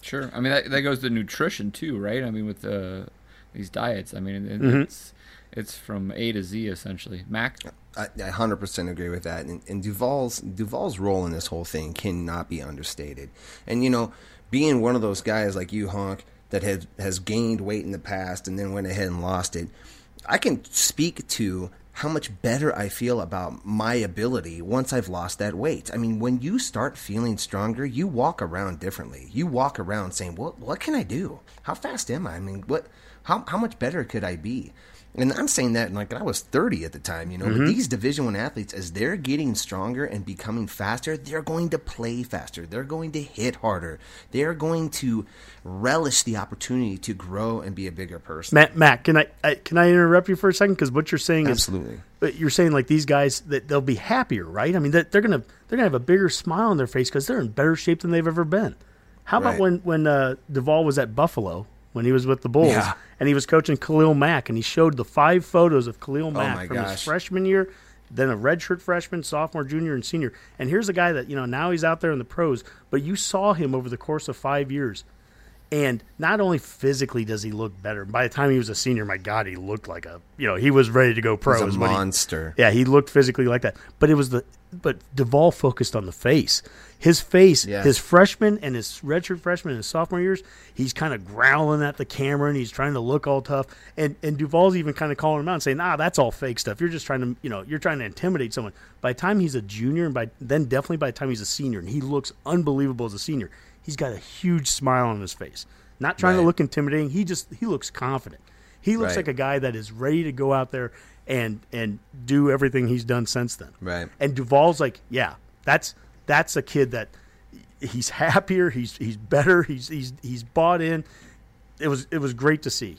Sure. I mean, that, that goes to nutrition too, right? I mean, with uh, these diets, I mean, it, Mm-hmm. it's it's from A to Z essentially. Mac. I, I 100% agree with that. And, and Duval's Duval's role in this whole thing cannot be understated. And you know, being one of those guys like you, Honk, that has has gained weight in the past and then went ahead and lost it. I can speak to how much better I feel about my ability once I've lost that weight. I mean, when you start feeling stronger, you walk around differently. You walk around saying, "What what can I do? How fast am I? I mean, what how how much better could I be?" And I'm saying that like I was 30 at the time, you know. But these Division One athletes, as they're getting stronger and becoming faster, they're going to play faster. They're going to hit harder. They're going to relish the opportunity to grow and be a bigger person. Matt, Matt, can I, I can I interrupt you for a second? Because what you're saying Absolutely. is, but you're saying like these guys that they'll be happier, right? I mean, that they're gonna they're gonna have a bigger smile on their face because they're in better shape than they've ever been. How about when when uh, Duval was at Buffalo when he was with the Bulls Yeah. and he was coaching Khalil Mack and he showed the five photos of Khalil oh Mack Oh from his freshman year, then a redshirt freshman, sophomore, junior, and senior. And here's a guy that you know now he's out there in the pros, but you saw him over the course of five years. And not only physically does he look better, by the time he was a senior, my God, he looked like a you know he was ready to go pro. He's a what he- monster. yeah, he looked physically like that. But it was the but Duval focused on the face. His face, Yeah. his freshman and his redshirt freshman and his sophomore years, he's kind of growling at the camera and he's trying to look all tough. And and Duval's even kind of calling him out and saying, "Ah, that's all fake stuff. You're just trying to, you know, you're trying to intimidate someone." By the time he's a junior, and by then definitely by the time he's a senior, and he looks unbelievable as a senior. He's got a huge smile on his face. Not trying to look intimidating. He just he looks confident. He looks Right. like a guy that is ready to go out there and and do everything he's done since then. Right. And Duval's like, yeah, that's that's a kid that he's happier, he's he's better, he's he's he's bought in. It was it was great to see.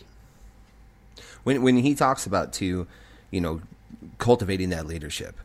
when when he talks about too, you know, cultivating that leadership,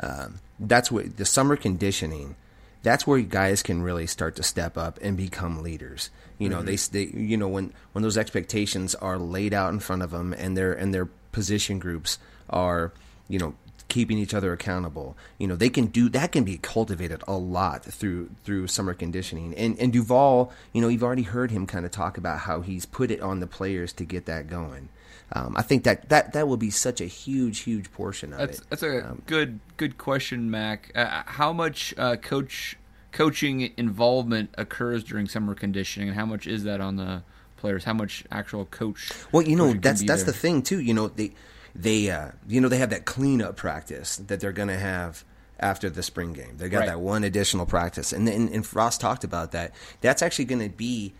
um, that's what the summer conditioning. That's where guys can really start to step up and become leaders. You know, they, they you know when when those expectations are laid out in front of them and their and their position groups are you know keeping each other accountable. You know, they can do that can be cultivated a lot through through summer conditioning. And and Duval, you know, you've already heard him kind of talk about how he's put it on the players to get that going. Um, I think that, that that will be such a huge, huge portion of That's it. that's a Um, good good question, Mac. Uh, how much uh, coach coaching involvement occurs during summer conditioning, and how much is that on the players? How much actual coach? Well, you know, that's that's there? the thing too. You know, they they uh, you know they have that cleanup practice that they're going to have after the spring game. They got Right. that one additional practice, and and, and Frost talked about that. That's actually going to be.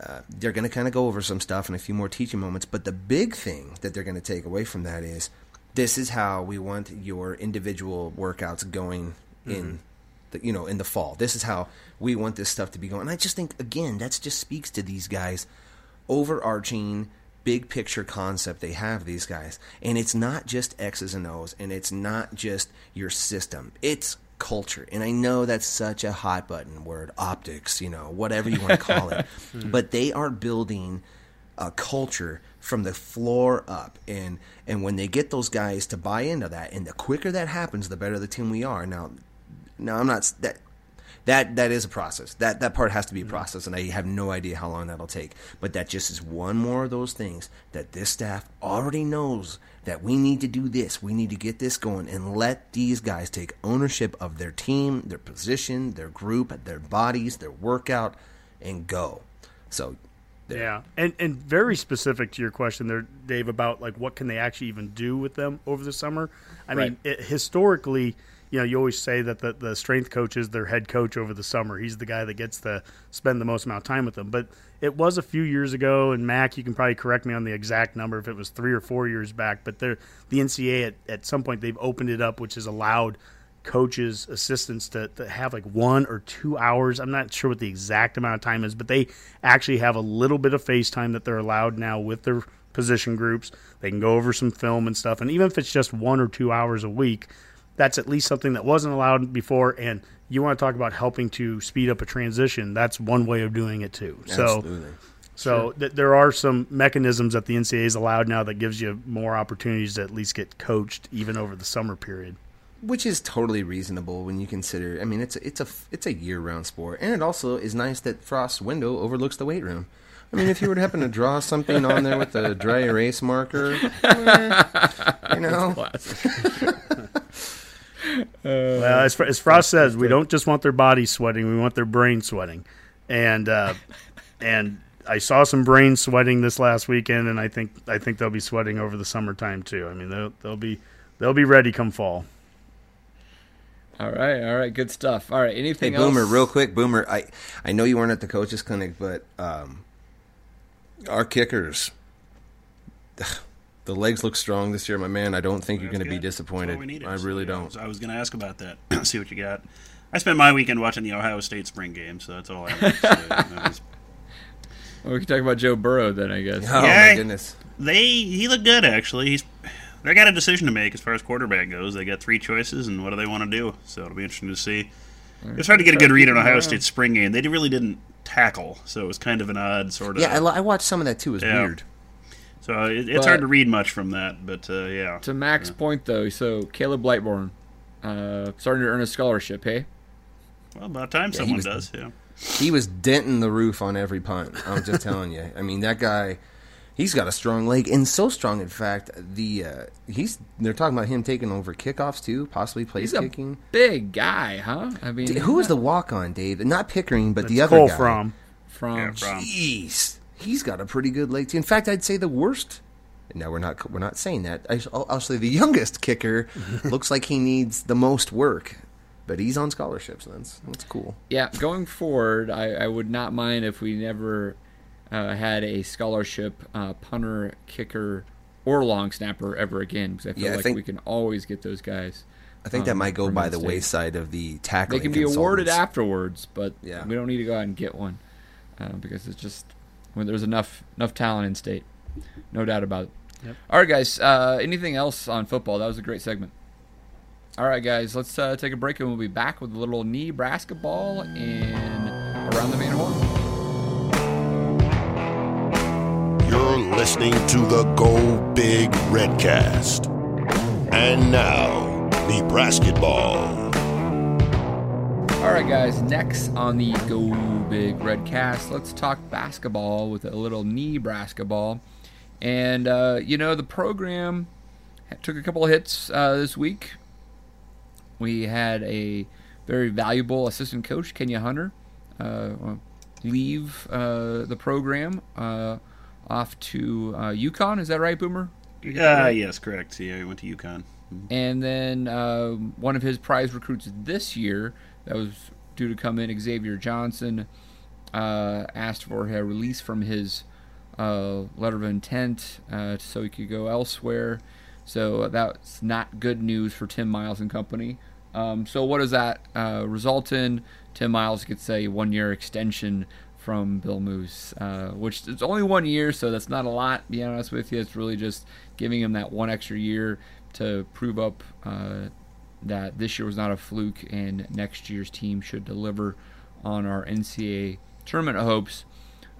Uh, they're going to kind of go over some stuff and a few more teaching moments, but the big thing that they're going to take away from that is this is how we want your individual workouts going in the, you know in the fall. This is how we want this stuff to be going. And I just think again that's just speaks to these guys overarching big picture concept they have these guys. And it's not just x's and o's and it's not just your system. It's culture. And i know that's such a hot button word optics you know whatever you want to call it. Hmm. But they are building a culture from the floor up. And and when they get those guys to buy into that and the quicker that happens the better the team we are. Now now i'm not that that that is a process. That that part has to be a mm-hmm. process, and I have no idea how long that'll take. But that just is one more of those things that this staff already knows that we need to do this. We need to get this going, and let these guys take ownership of their team, their position, their group, their bodies, their workout, and go. So, Yeah, and and very specific to your question there, Dave, about like what can they actually even do with them over the summer? I mean, it, historically, you know, you always say that the, the strength coach is their head coach over the summer. He's the guy that gets to spend the most amount of time with them. But it was a few years ago, and Mac, you can probably correct me on the exact number if it was three or four years back. But the NCAA at, at some point they've opened it up, which has allowed coaches, assistants to, to have like one or two hours. I'm not sure what the exact amount of time is, but they actually have a little bit of face time that they're allowed now with their position groups. They can go over some film and stuff. And even if it's just one or two hours a week, that's at least something that wasn't allowed before. And you want to talk about helping to speed up a transition, that's one way of doing it too. So absolutely. so th- there are some mechanisms that the NCAA is allowed now that gives you more opportunities to at least get coached even over the summer period. which is totally reasonable when you consider. I mean, it's a, it's a it's a year round sport, and it also is nice that Frost's window overlooks the weight room. I mean, if you were to happen to draw something on there with a dry erase marker, eh, you know, Well, as, as Frost says, we don't just want their bodies sweating; we want their brain sweating, and uh, and I saw some brains sweating this last weekend, and I think I think they'll be sweating over the summertime too. I mean, they'll they'll be they'll be ready come fall. All right, all right, good stuff. All right, Hey, anything else? Boomer, real quick, Boomer. I I know you weren't at the coaches clinic, but um, our kickers, the legs look strong this year, my man. I don't think you're going to be disappointed. what we needed. I really So, yeah, don't. I was going to ask about that. See what you got. I spent my weekend watching the Ohio State spring game, so that's all I know. So, that was- Well, we can talk about Joe Burrow then, I guess. Oh Yeah. my goodness. they he looked good actually. He's they got a decision to make as far as quarterback goes. They got three choices, and what do they want to do? So it'll be interesting to see. It's hard to get a good read on Ohio State's spring game. They really didn't tackle, so it was kind of an odd sort of. Yeah, I, I watched some of that too. It was Yeah. weird. So it, it's But- hard to read much from that, but uh, yeah. To Mac's point, though, so Caleb Lightbourn uh, starting to earn a scholarship, hey? Well, about time he someone was- does. Yeah. He was denting the roof on every punt. I'm just telling you. I mean, that guy, he's got a strong leg, and so strong, in fact, the uh, he's they're talking about him taking over kickoffs too, possibly place He's a kicking. big guy, huh? I mean, D- Who was the walk on, Dave? Not Pickering, but the other Cole guy. from. from? Yeah, from Jeez, he's got a pretty good leg too. In fact, I'd say the worst. No, we're not. We're not saying that. I- I'll, I'll say the youngest kicker looks like he needs the most work, but he's on scholarships. so that's that's cool. Yeah, going forward, I, I would not mind if we never uh, had a scholarship uh, punter, kicker, or long snapper ever again because I feel Yeah, I like think- we can always get those guys. I think that um, might go by the wayside of the tackling. They can be awarded afterwards, but Yeah. we don't need to go out and get one uh, because it's just when there's enough enough talent in state, no doubt about it. Yep. All right, guys. Uh, anything else on football? That was a great segment. All right, guys. Let's uh, take a break and we'll be back with a little Nebrasketball and around the main horn. You're listening to the Go Big Redcast. And now, Nebrasketball. All right, guys. Next on the Go Big Red cast, let's talk basketball with a little Nebrasketball. And uh, you know, the program took a couple of hits uh, this week. We had a very valuable assistant coach, Kenya Hunter, uh, leave uh, the program uh, off to uh, UConn. Is that right, Boomer? Uh, yes, correct. Yeah, he went to UConn. And then uh, one of his prize recruits this year that was due to come in, Xavier Johnson, uh, asked for a release from his uh, letter of intent uh, so he could go elsewhere. So that's not good news for Tim Miles and company. Um, so what does that uh, result in? Tim Miles gets a one-year extension from Bill Moos, uh, which is only one year, so that's not a lot. To be honest with you, it's really just giving him that one extra year to prove up uh, that this year was not a fluke, and next year's team should deliver on our NCAA tournament hopes.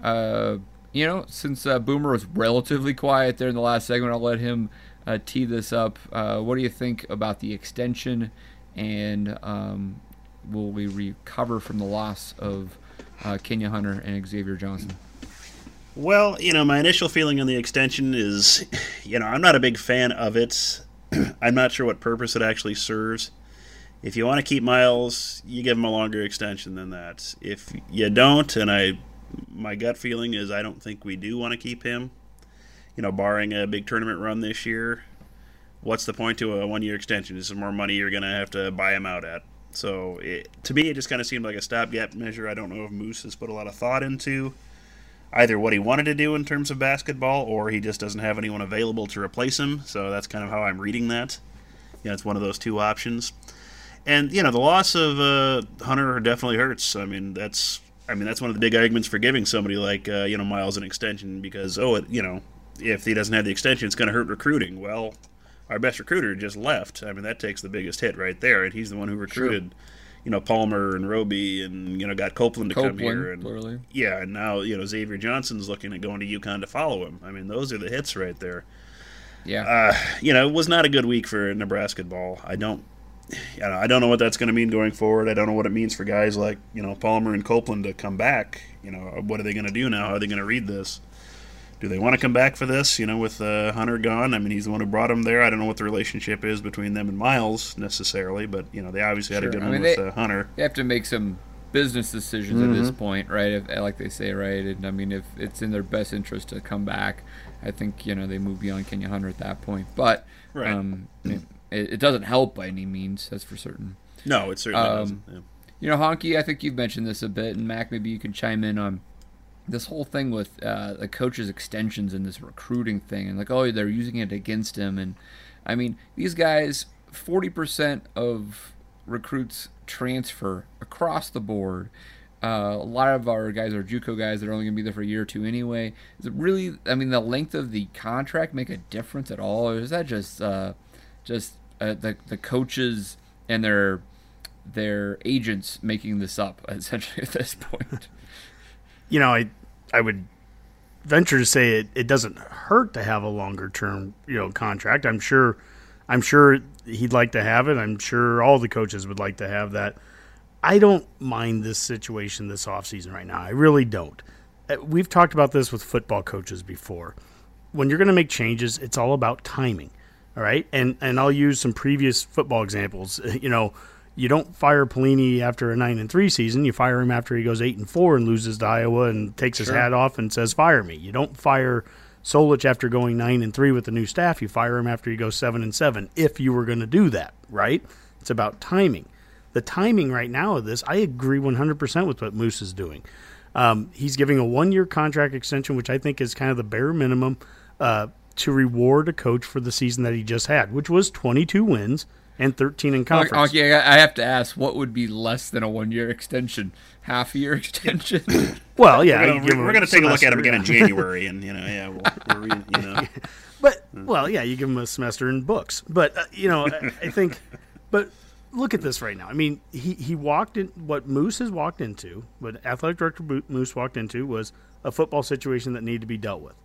Uh, you know, since uh, Boomer was relatively quiet there in the last segment, I'll let him uh, tee this up. Uh, what do you think about the extension, and um, will we recover from the loss of uh, Kenya Hunter and Xavier Johnson? Well, you know, my initial feeling on the extension is, you know, I'm not a big fan of it. I'm not sure what purpose it actually serves. If you want to keep Miles, you give him a longer extension than that. If you don't, and I, my gut feeling is I don't think we do want to keep him. You know, barring a big tournament run this year, what's the point to a one-year extension? This is more money you're going to have to buy him out at. So, it, to me, it just kind of seemed like a stopgap measure. I don't know if Moos has put a lot of thought into either what he wanted to do in terms of basketball or he just doesn't have anyone available to replace him. So that's kind of how I'm reading that. You know, it's one of those two options. And you know, the loss of uh, Hunter definitely hurts. I mean, that's I mean that's one of the big arguments for giving somebody like uh, you know Miles an extension because oh, it, you know, if he doesn't have the extension, it's going to hurt recruiting. Well, our best recruiter just left. I mean, that takes the biggest hit right there, and he's the one who recruited. You know Palmer and Roby, and you know got Copeland to come here, and clearly. yeah, and now you know Xavier Johnson's looking at going to UConn to follow him. I mean, those are the hits right there. Yeah. Uh, you know, it was not a good week for Nebraska ball. I don't, you know, I don't know what that's going to mean going forward. I don't know what it means for guys like you know Palmer and Copeland to come back. You know, what are they going to do now? How are they going to read this? Do they want to come back for this? You know, with uh, Hunter gone, I mean, he's the one who brought him there. I don't know what the relationship is between them and Miles necessarily, but you know, they obviously had a good I one mean, with they- uh, Hunter. They have to make some business decisions mm-hmm. at this point, right? If, like they say, right? And I mean, if it's in their best interest to come back, I think you know they move beyond Kenya Hunter at that point. But right. um, it, it, doesn't help by any means, that's for certain. No, it certainly um, doesn't. Yeah. You know, Honky, I think you've mentioned this a bit, and Mac, maybe you can chime in on this whole thing with uh, the coaches' extensions and this recruiting thing, and like, oh, they're using it against him. And I mean, these guys, forty percent of recruits transfer across the board. Uh, a lot of our guys are JUCO guys that are only going to be there for a year or two anyway. Is it really? I mean, the length of the contract make a difference at all, or is that just uh, just uh, the the coaches and their their agents making this up essentially at this point? You know, I I would venture to say it, it doesn't hurt to have a longer term you know contract. I'm sure I'm sure he'd like to have it. I'm sure all the coaches would like to have that. I don't mind this situation this offseason right now. I really don't. Uh, we've talked about this with football coaches before. When you're going to make changes, it's all about timing. All right? And and I'll use some previous football examples. You know, you don't fire Pelini after a 9 and 3 season. You fire him after he goes 8 and 4 and loses to Iowa and takes sure. his hat off and says fire me. You don't fire Solich after going nine and three with the new staff, you fire him after he goes seven and seven. If you were going to do that, right? It's about timing. The timing right now of this, I agree 100% with what Moos is doing. Um, he's giving a one year contract extension, which I think is kind of the bare minimum uh, to reward a coach for the season that he just had, which was 22 wins and 13 in conference. Okay, I have to ask, what would be less than a one year extension? Half year extension? well, yeah, we're going to take a look at him again in January, and you know, yeah, we'll, we you know. But well, yeah, you give him a semester in books, but uh, you know, I, I think, but look at this right now. I mean, he he walked in what Moos has walked into, what athletic director Moos walked into was a football situation that needed to be dealt with.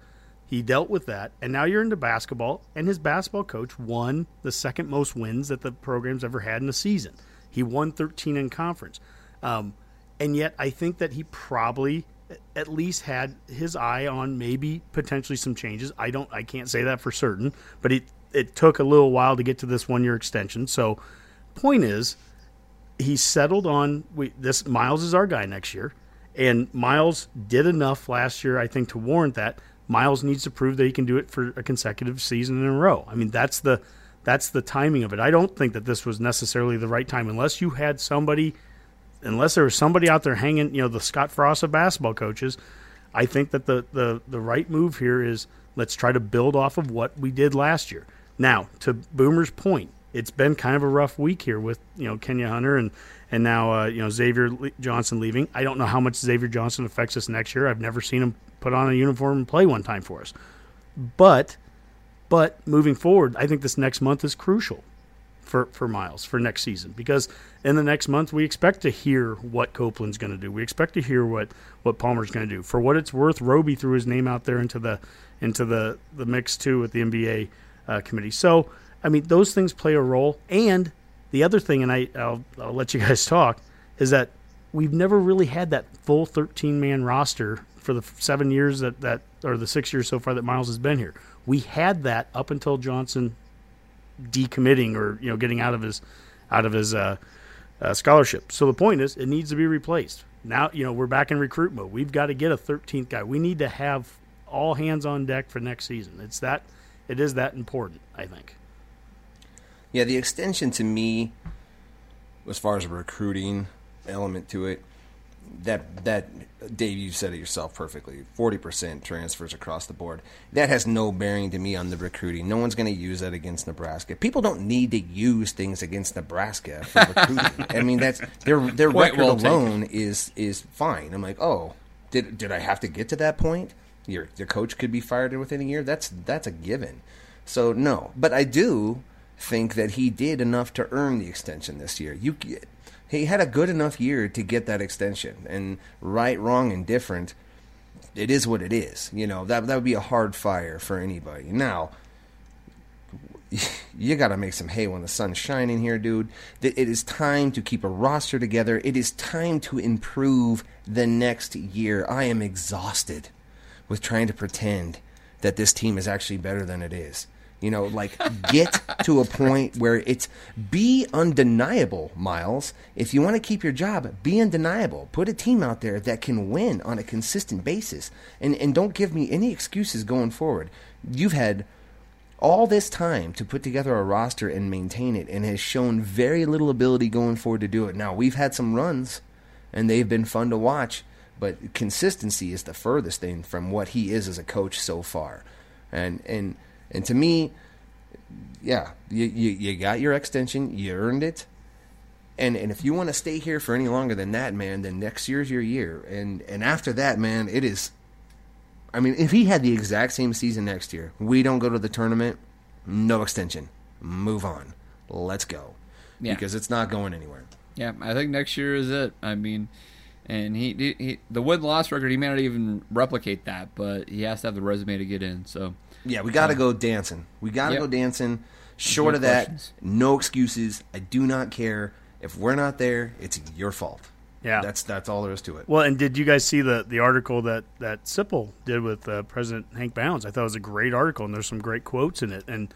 He dealt with that, and now you're into basketball, and his basketball coach won the second most wins that the program's ever had in a season. He won 13 in conference. Um, and yet, I think that he probably at least had his eye on maybe potentially some changes. I don't, I can't say that for certain, but it it took a little while to get to this one year extension. So, point is, he settled on we, this. Miles is our guy next year, and Miles did enough last year, I think, to warrant that. Miles needs to prove that he can do it for a consecutive season in a row. I mean, that's the that's the timing of it. I don't think that this was necessarily the right time unless you had somebody unless there was somebody out there hanging, you know, the Scott Frost of basketball coaches. I think that the the the right move here is let's try to build off of what we did last year. Now, to Boomer's point, it's been kind of a rough week here with you know Kenya Hunter and and now uh, you know Xavier Johnson leaving. I don't know how much Xavier Johnson affects us next year. I've never seen him put on a uniform and play one time for us. But but moving forward, I think this next month is crucial for, for Miles for next season because in the next month we expect to hear what Copeland's going to do. We expect to hear what what Palmer's going to do. For what it's worth, Roby threw his name out there into the into the the mix too with the NBA uh, committee. So I mean those things play a role. And the other thing, and I I'll, I'll let you guys talk, is that we've never really had that full 13 man roster for the seven years that, that or the six years so far that Miles has been here. We had that up until Johnson decommitting or you know getting out of his out of his uh, uh, scholarship. So the point is, it needs to be replaced. Now you know we're back in recruit mode. We've got to get a 13th guy. We need to have all hands on deck for next season. It's that it is that important. I think. Yeah, the extension to me, as far as recruiting element to it, that that Dave, you said it yourself perfectly. Forty percent transfers across the board. That has no bearing to me on the recruiting. No one's going to use that against Nebraska. People don't need to use things against Nebraska for recruiting. I mean, that's their their record well alone taken. is is fine. I'm like, oh, did did I have to get to that point? Your your coach could be fired within a year. That's that's a given. So no, but I do think that he did enough to earn the extension this year. You he had a good enough year to get that extension. And right, wrong, and different, it is what it is. You know that that would be a hard fire for anybody. Now, you got to make some hay when the sun's shining here, dude. It is time to keep a roster together. It is time to improve the next year. I am exhausted with trying to pretend that this team is actually better than it is. You know, like get to a point where it's be undeniable, Miles. If you want to keep your job, be undeniable. Put a team out there that can win on a consistent basis. And and don't give me any excuses going forward. You've had all this time to put together a roster and maintain it and has shown very little ability going forward to do it. Now, we've had some runs and they've been fun to watch, but consistency is the furthest thing from what he is as a coach so far. And and and to me, yeah, you, you, you got your extension, you earned it. And and if you want to stay here for any longer than that, man, then next year's your year. And and after that, man, it is I mean, if he had the exact same season next year, we don't go to the tournament, no extension. Move on. Let's go. Yeah. Because it's not going anywhere. Yeah, I think next year is it. I mean, and he, he, he the win loss record he may not even replicate that, but he has to have the resume to get in. So Yeah, we got to go dancing. We got to Yep. go dancing. Short No of that, questions. no excuses. I do not care. If we're not there, it's your fault. Yeah. That's that's all there is to it. Well, and did you guys see the, the article that that Sipple did with uh, President Hank Bounds? I thought it was a great article, and there's some great quotes in it. And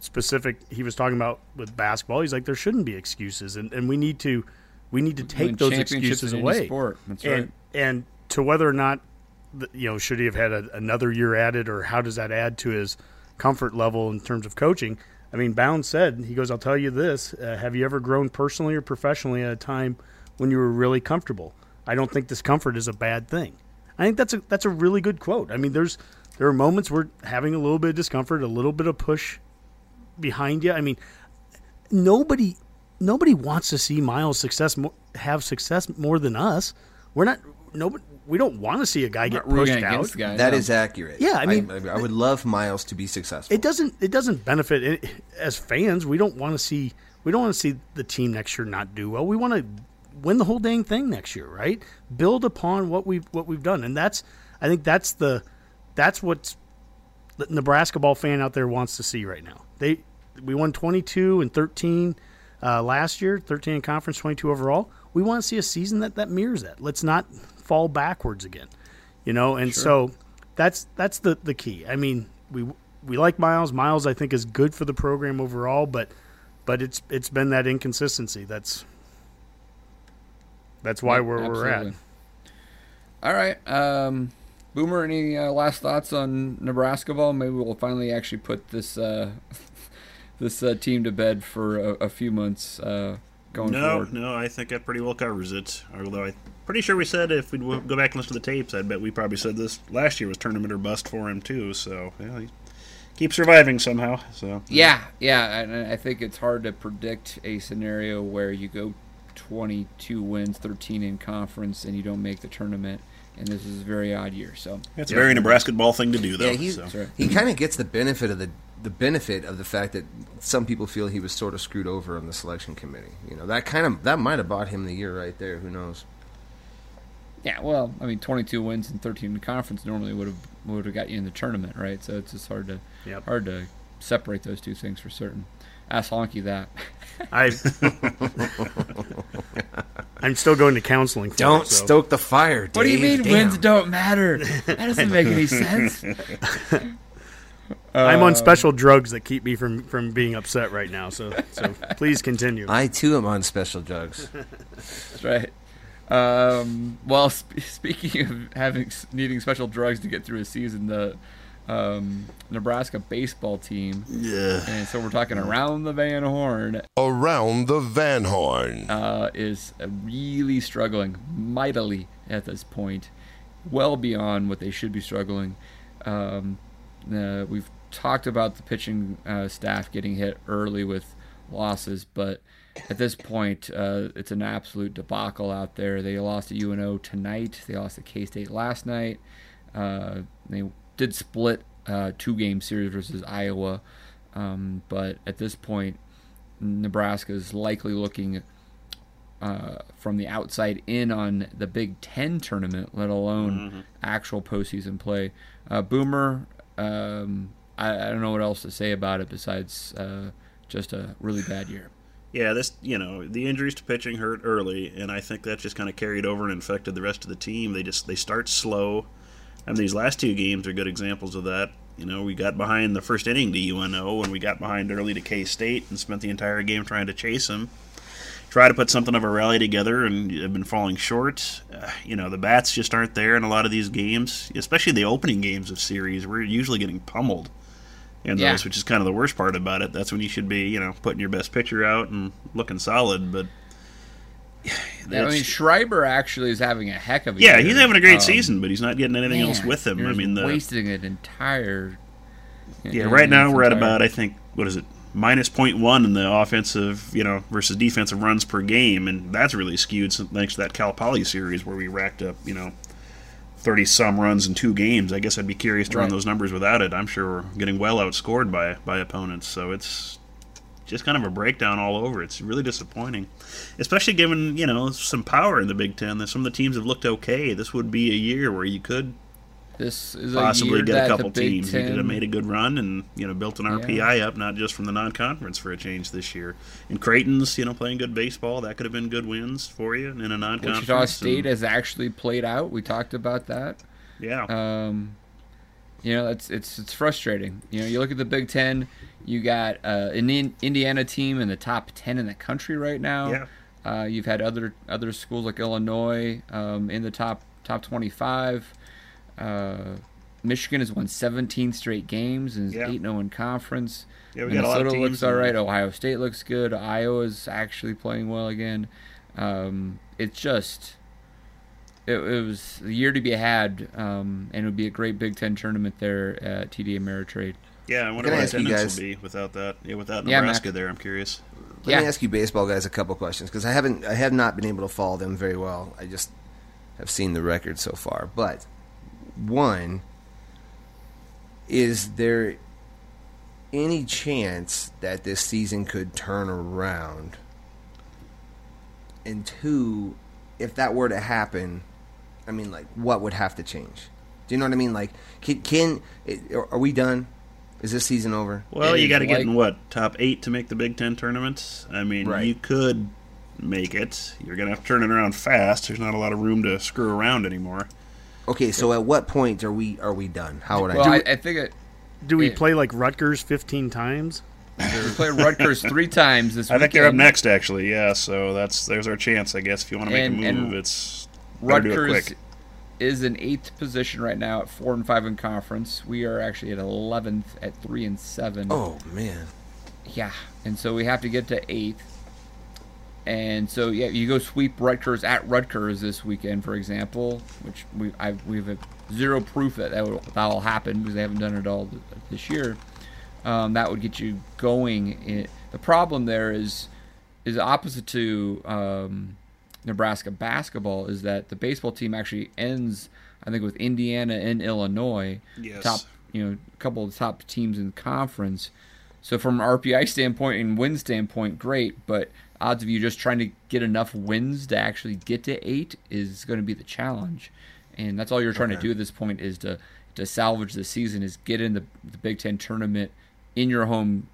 specific, he was talking about with basketball. He's like, there shouldn't be excuses, and, and we need to we need to take those excuses away. sport. That's and right. and to whether or not the- you know should he have had a, another year added, or how does that add to his comfort level in terms of coaching? I mean, Bounds said he goes, "I'll tell you this: uh, Have you ever grown personally or professionally at a time when you were really comfortable? I don't think discomfort is a bad thing. I think that's a that's a really good quote. I mean, there's there are moments where having a little bit of discomfort, a little bit of push behind you. I mean, nobody nobody wants to see Miles success have success more than us. We're not nobody. We don't want to see a guy get Not rooting pushed out. against the guy. That no. is accurate. Yeah, I mean- I, I would love Miles to be successful. It doesn't. It doesn't benefit it, as fans. We don't want to see. We don't want to see the team next year not do well. We want to win the whole dang thing next year, right? Build upon what we've what we've done, and that's. I think that's the. That's what the Nebraska ball fan out there wants to see right now. They we won twenty two and thirteen uh, last year, thirteen in conference, twenty two overall. We want to see a season that that mirrors that. Let's not fall backwards again, you know. And so that's that's the the key. I mean, we we like Miles. Miles, I think, is good for the program overall, but but it's it's been that inconsistency. That's that's why Yep, we're we're at. All right, um, Boomer. Any uh, last thoughts on Nebraska ball? Maybe we'll finally actually put this uh, this uh, team to bed for a, a few months uh, going no, forward. no, I think that pretty well covers it. Although I'm pretty sure we said if we'd go back and listen to the tapes, I bet we probably said this last year was tournament or bust for him too. So yeah, he keeps surviving somehow. So Yeah, yeah, and I think it's hard to predict a scenario where you go 22 wins, 13 in conference, and you don't make the tournament. And this is a very odd year. So it's a very Nebraska ball thing to do, though. yeah, he so. right. he kind of gets the benefit of the the benefit of the fact that some people feel he was sort of screwed over on the selection committee. You know, that kind of that might have bought him the year right there. Who knows? yeah, well, I mean, 22 wins and 13 in conference normally would have would have got you in the tournament, right? So it's just hard to Yep. hard to separate those two things for certain. Ask Honky that. I I'm still going to counseling. For Don't it, so. stoke the fire. Dave. What do you mean Damn. wins don't matter? That doesn't make any sense. I'm on special drugs that keep me from from being upset right now. So so please continue. I too am on special drugs. That's right. Um, well, sp- speaking of having needing special drugs to get through a season, the um, Nebraska baseball team, Yeah. and so we're talking around the Van Horn, Around the Van Horn. uh, is uh, really struggling mightily at this point, well beyond what they should be struggling. Um, uh, we've talked about the pitching uh, staff getting hit early with losses, but at this point, uh, it's an absolute debacle out there. They lost to UNO tonight. They lost to K State last night. Uh, they did split uh, two game series versus Iowa, um, but at this point, Nebraska is likely looking uh, from the outside in on the Big Ten tournament, let alone actual postseason play. Uh, Boomer, um, I, I don't know what else to say about it besides uh, just a really bad year. Yeah, this you know the injuries to pitching hurt early, and I think that just kind of carried over and infected the rest of the team. They just they start slow. And these last two games are good examples of that. You know, we got behind the first inning to UNO, and we got behind early to K State, and spent the entire game trying to chase them. Try to put something of a rally together, and have been falling short. Uh, you know, the bats just aren't there in a lot of these games, especially the opening games of series. We're usually getting pummeled in Yeah. those, which is kind of the worst part about it. That's when you should be, you know, putting your best picture out and looking solid. But Yeah, I mean, Schreiber actually is having a heck of a yeah, year. he's having a great Um, season, but he's not getting anything else with him. I mean, the, wasting an entire. yeah, right now we're at about I think what is it minus 0.1 in the offensive, you know, versus defensive runs per game, and that's really skewed thanks to that Cal Poly series where we racked up, you know. 30 some runs in two games. I guess I'd be curious to run those numbers without it. I'm sure we're getting well outscored by by opponents. So it's just kind of a breakdown all over. It's really disappointing, especially given you know some power in the Big Ten. That some of the teams have looked okay. This would be a year where you could This is possibly a year get a couple teams Ten, could have made a good run and you know built an RPI up, not just from the non-conference for a change this year. And Creighton's you know playing good baseball. That could have been good wins for you in a non-conference. Wichita State and- has actually played out. We talked about that. yeah. Um, you know, it's it's it's frustrating. You know, you look at the Big Ten. You got uh, an In- Indiana team in the top ten in the country right now. Yeah. Uh, you've had other other schools like Illinois um, in the top top twenty five. Uh, Michigan has won 17 straight games and is Yeah. 8 0 in conference. Yeah, we got a lot of Minnesota teams looks all right. Ohio State looks good. Iowa's actually playing well again. Um, it's just it, it was a year to be had, um, and it would be a great Big Ten tournament there at TD Ameritrade. yeah, I wonder what ask you attendance guys- will be without that. Yeah, without Nebraska Mac. there. I'm curious. Let Yeah. me ask you baseball guys a couple questions because I haven't I have not been able to follow them very well. I just have seen the record so far. But one is there any chance that this season could turn around? And two, if that were to happen, I mean like what would have to change? Do you know what I mean? Like can, can are we done? Is this season over? Well, It you got to get in what top eight to make the Big Ten tournament. I mean, Right. you could make it. You're gonna have to turn it around fast. There's not a lot of room to screw around anymore. Okay, so at what point are we are we done? How would I? Well, do I, it? I think it, Do we Yeah. play like Rutgers 15 times? we play Rutgers three times this I weekend. think they're up next, actually. Yeah, so that's there's our chance, I guess. If you want to make And- a and move, it's better do it Rutgers quick. is in eighth position right now at four and five in conference. We are actually at eleventh at three and seven. oh man, Yeah, and so we have to get to eighth. And so yeah, you go sweep Rutgers at Rutgers this weekend, for example, which we I we have zero proof that that will, that will happen because they haven't done it all this year. Um, that would get you going. In, the problem there is is opposite to um, Nebraska basketball is that the baseball team actually ends, I think, with Indiana and Illinois, Yes. top you know a couple of the top teams in the conference. So from an RPI standpoint and win standpoint, great, but odds of you just trying to get enough wins to actually get to eight is going to be the challenge, and that's all you're trying to do at this point is to to salvage the season is get in the, the Big Ten tournament in your home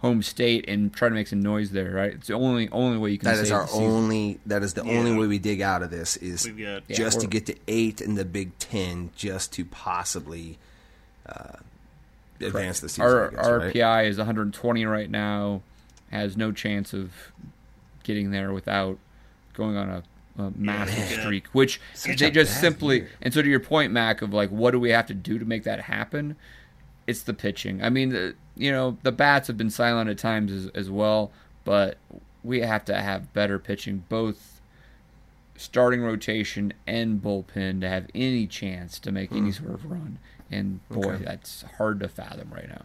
home state and try to make some noise there. Right? It's the only only way you can. that is save our the only. That is the only way we dig out of this is We've got Yeah, just to get to eight in the Big Ten, just to possibly uh, advance the season. Our guess, our right? RPI is 120 right now. Has no chance of getting there without going on a, a massive Yeah. streak. Which Such they just simply year. and so to your point, Mac, of like what do we have to do to make that happen? It's the pitching. I mean, the, you know, the bats have been silent at times as, as well, but we have to have better pitching, both starting rotation and bullpen, to have any chance to make any sort of run. And boy, Hmm. Okay. that's hard to fathom right now.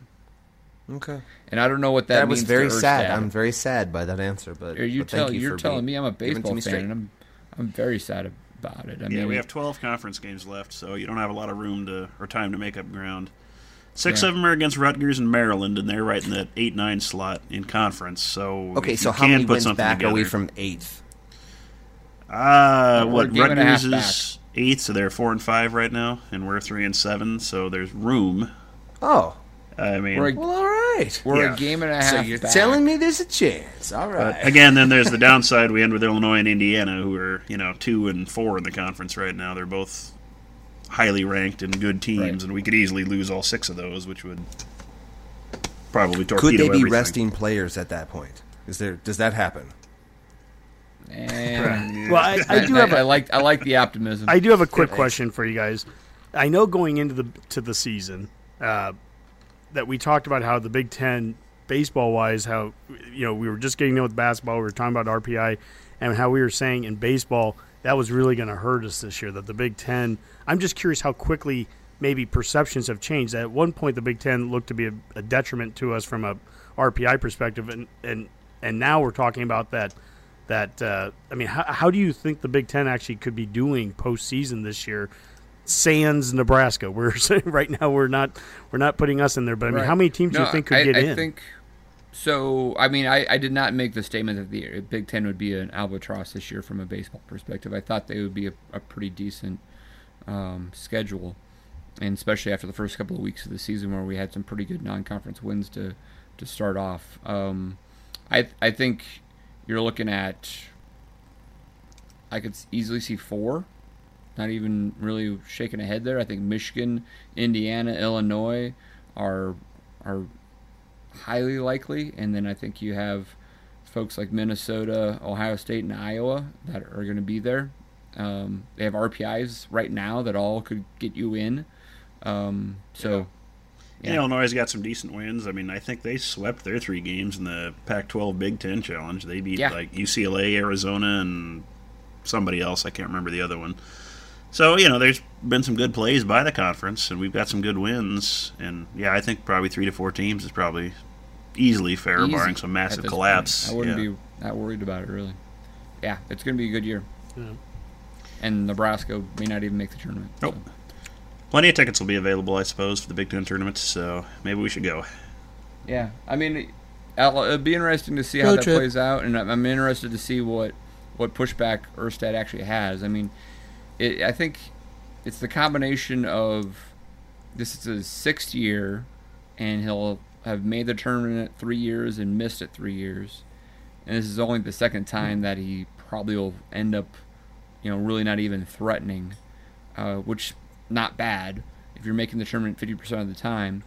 Okay, And I don't know what that, that, was means very to sad. Erstad. I'm very sad by that answer, but Are you but thank tell, you you're for telling me I'm a giving it to baseball fan, straight. and I'm I'm very sad about it. I yeah, mean, we have 12 conference games left, so you don't have a lot of room to or time to make up ground. Six Yeah. of them are against Rutgers and Maryland, and they're right in that eight nine slot in conference. So Okay, so you how many put wins something back are we from eighth? Uh, We're what game and a half Rutgers is eighth, so they're four and five right now, and we're three and seven. So there's room. Oh, I mean, We're a- well, all right. we're yeah. a game and a half. So you're back. telling me there's a chance? All right. But again, then there's the downside. We end with Illinois and Indiana, who are you know two and four in the conference right now. They're both highly ranked and good teams, Right. and we could easily lose all six of those, which would probably torpedo Could they be everything. resting players at that point? Is there does that happen? And Well, I, I do have I a, like I like the optimism. I do have a quick question for you guys. I know going into the to the season uh, that we talked about how the Big Ten baseball wise, how you know we were just getting in with basketball, we were talking about RPI, and how we were saying in baseball that was really going to hurt us this year. That the Big Ten. I'm just curious how quickly maybe perceptions have changed. At one point, the Big Ten looked to be a, a detriment to us from a RPI perspective, and and and now we're talking about that that uh, I mean, how, how do you think the Big Ten actually could be doing postseason this year? Sans Nebraska, we're right now we're not we're not putting us in there, but I mean, Right. how many teams do you think could I, get I in? think so. I mean, I, I did not make the statement that the Big Ten would be an albatross this year from a baseball perspective. I thought they would be a, a pretty decent um, schedule, and especially after the first couple of weeks of the season where we had some pretty good non-conference wins to to start off. Um, I I think you're looking at. I could easily see four. Not even really shaking a head there. I think Michigan, Indiana, Illinois are are highly likely, and then I think you have folks like Minnesota, Ohio State, and Iowa that are going to be there. Um, they have RPIs right now that all could get you in. Um, so, And Illinois has got some decent wins. I mean, I think they swept their three games in the Pac-12 Big Ten Challenge. They beat Yeah. like UCLA, Arizona, and somebody else. I can't remember the other one. So you know, there's been some good plays by the conference, and we've got some good wins. And yeah, I think probably three to four teams is probably easily fair, easy barring some massive collapse. point. I wouldn't Yeah. be that worried about it really. Yeah, it's going to be a good year. Yeah. And Nebraska may not even make the tournament. so. Nope. Plenty of tickets will be available, I suppose, for the Big Ten tournament. So maybe we should go. Yeah, I mean, it'll be interesting to see how Road that trip. plays out, and I'm, I'm interested to see what what pushback Erstad actually has. I mean, it, I think it's the combination of this is his sixth year, and he'll have made the tournament three years and missed it three years, and this is only the second time that he probably will end up, you know, really not even threatening, uh, which not bad if you're making the tournament 50% of the time.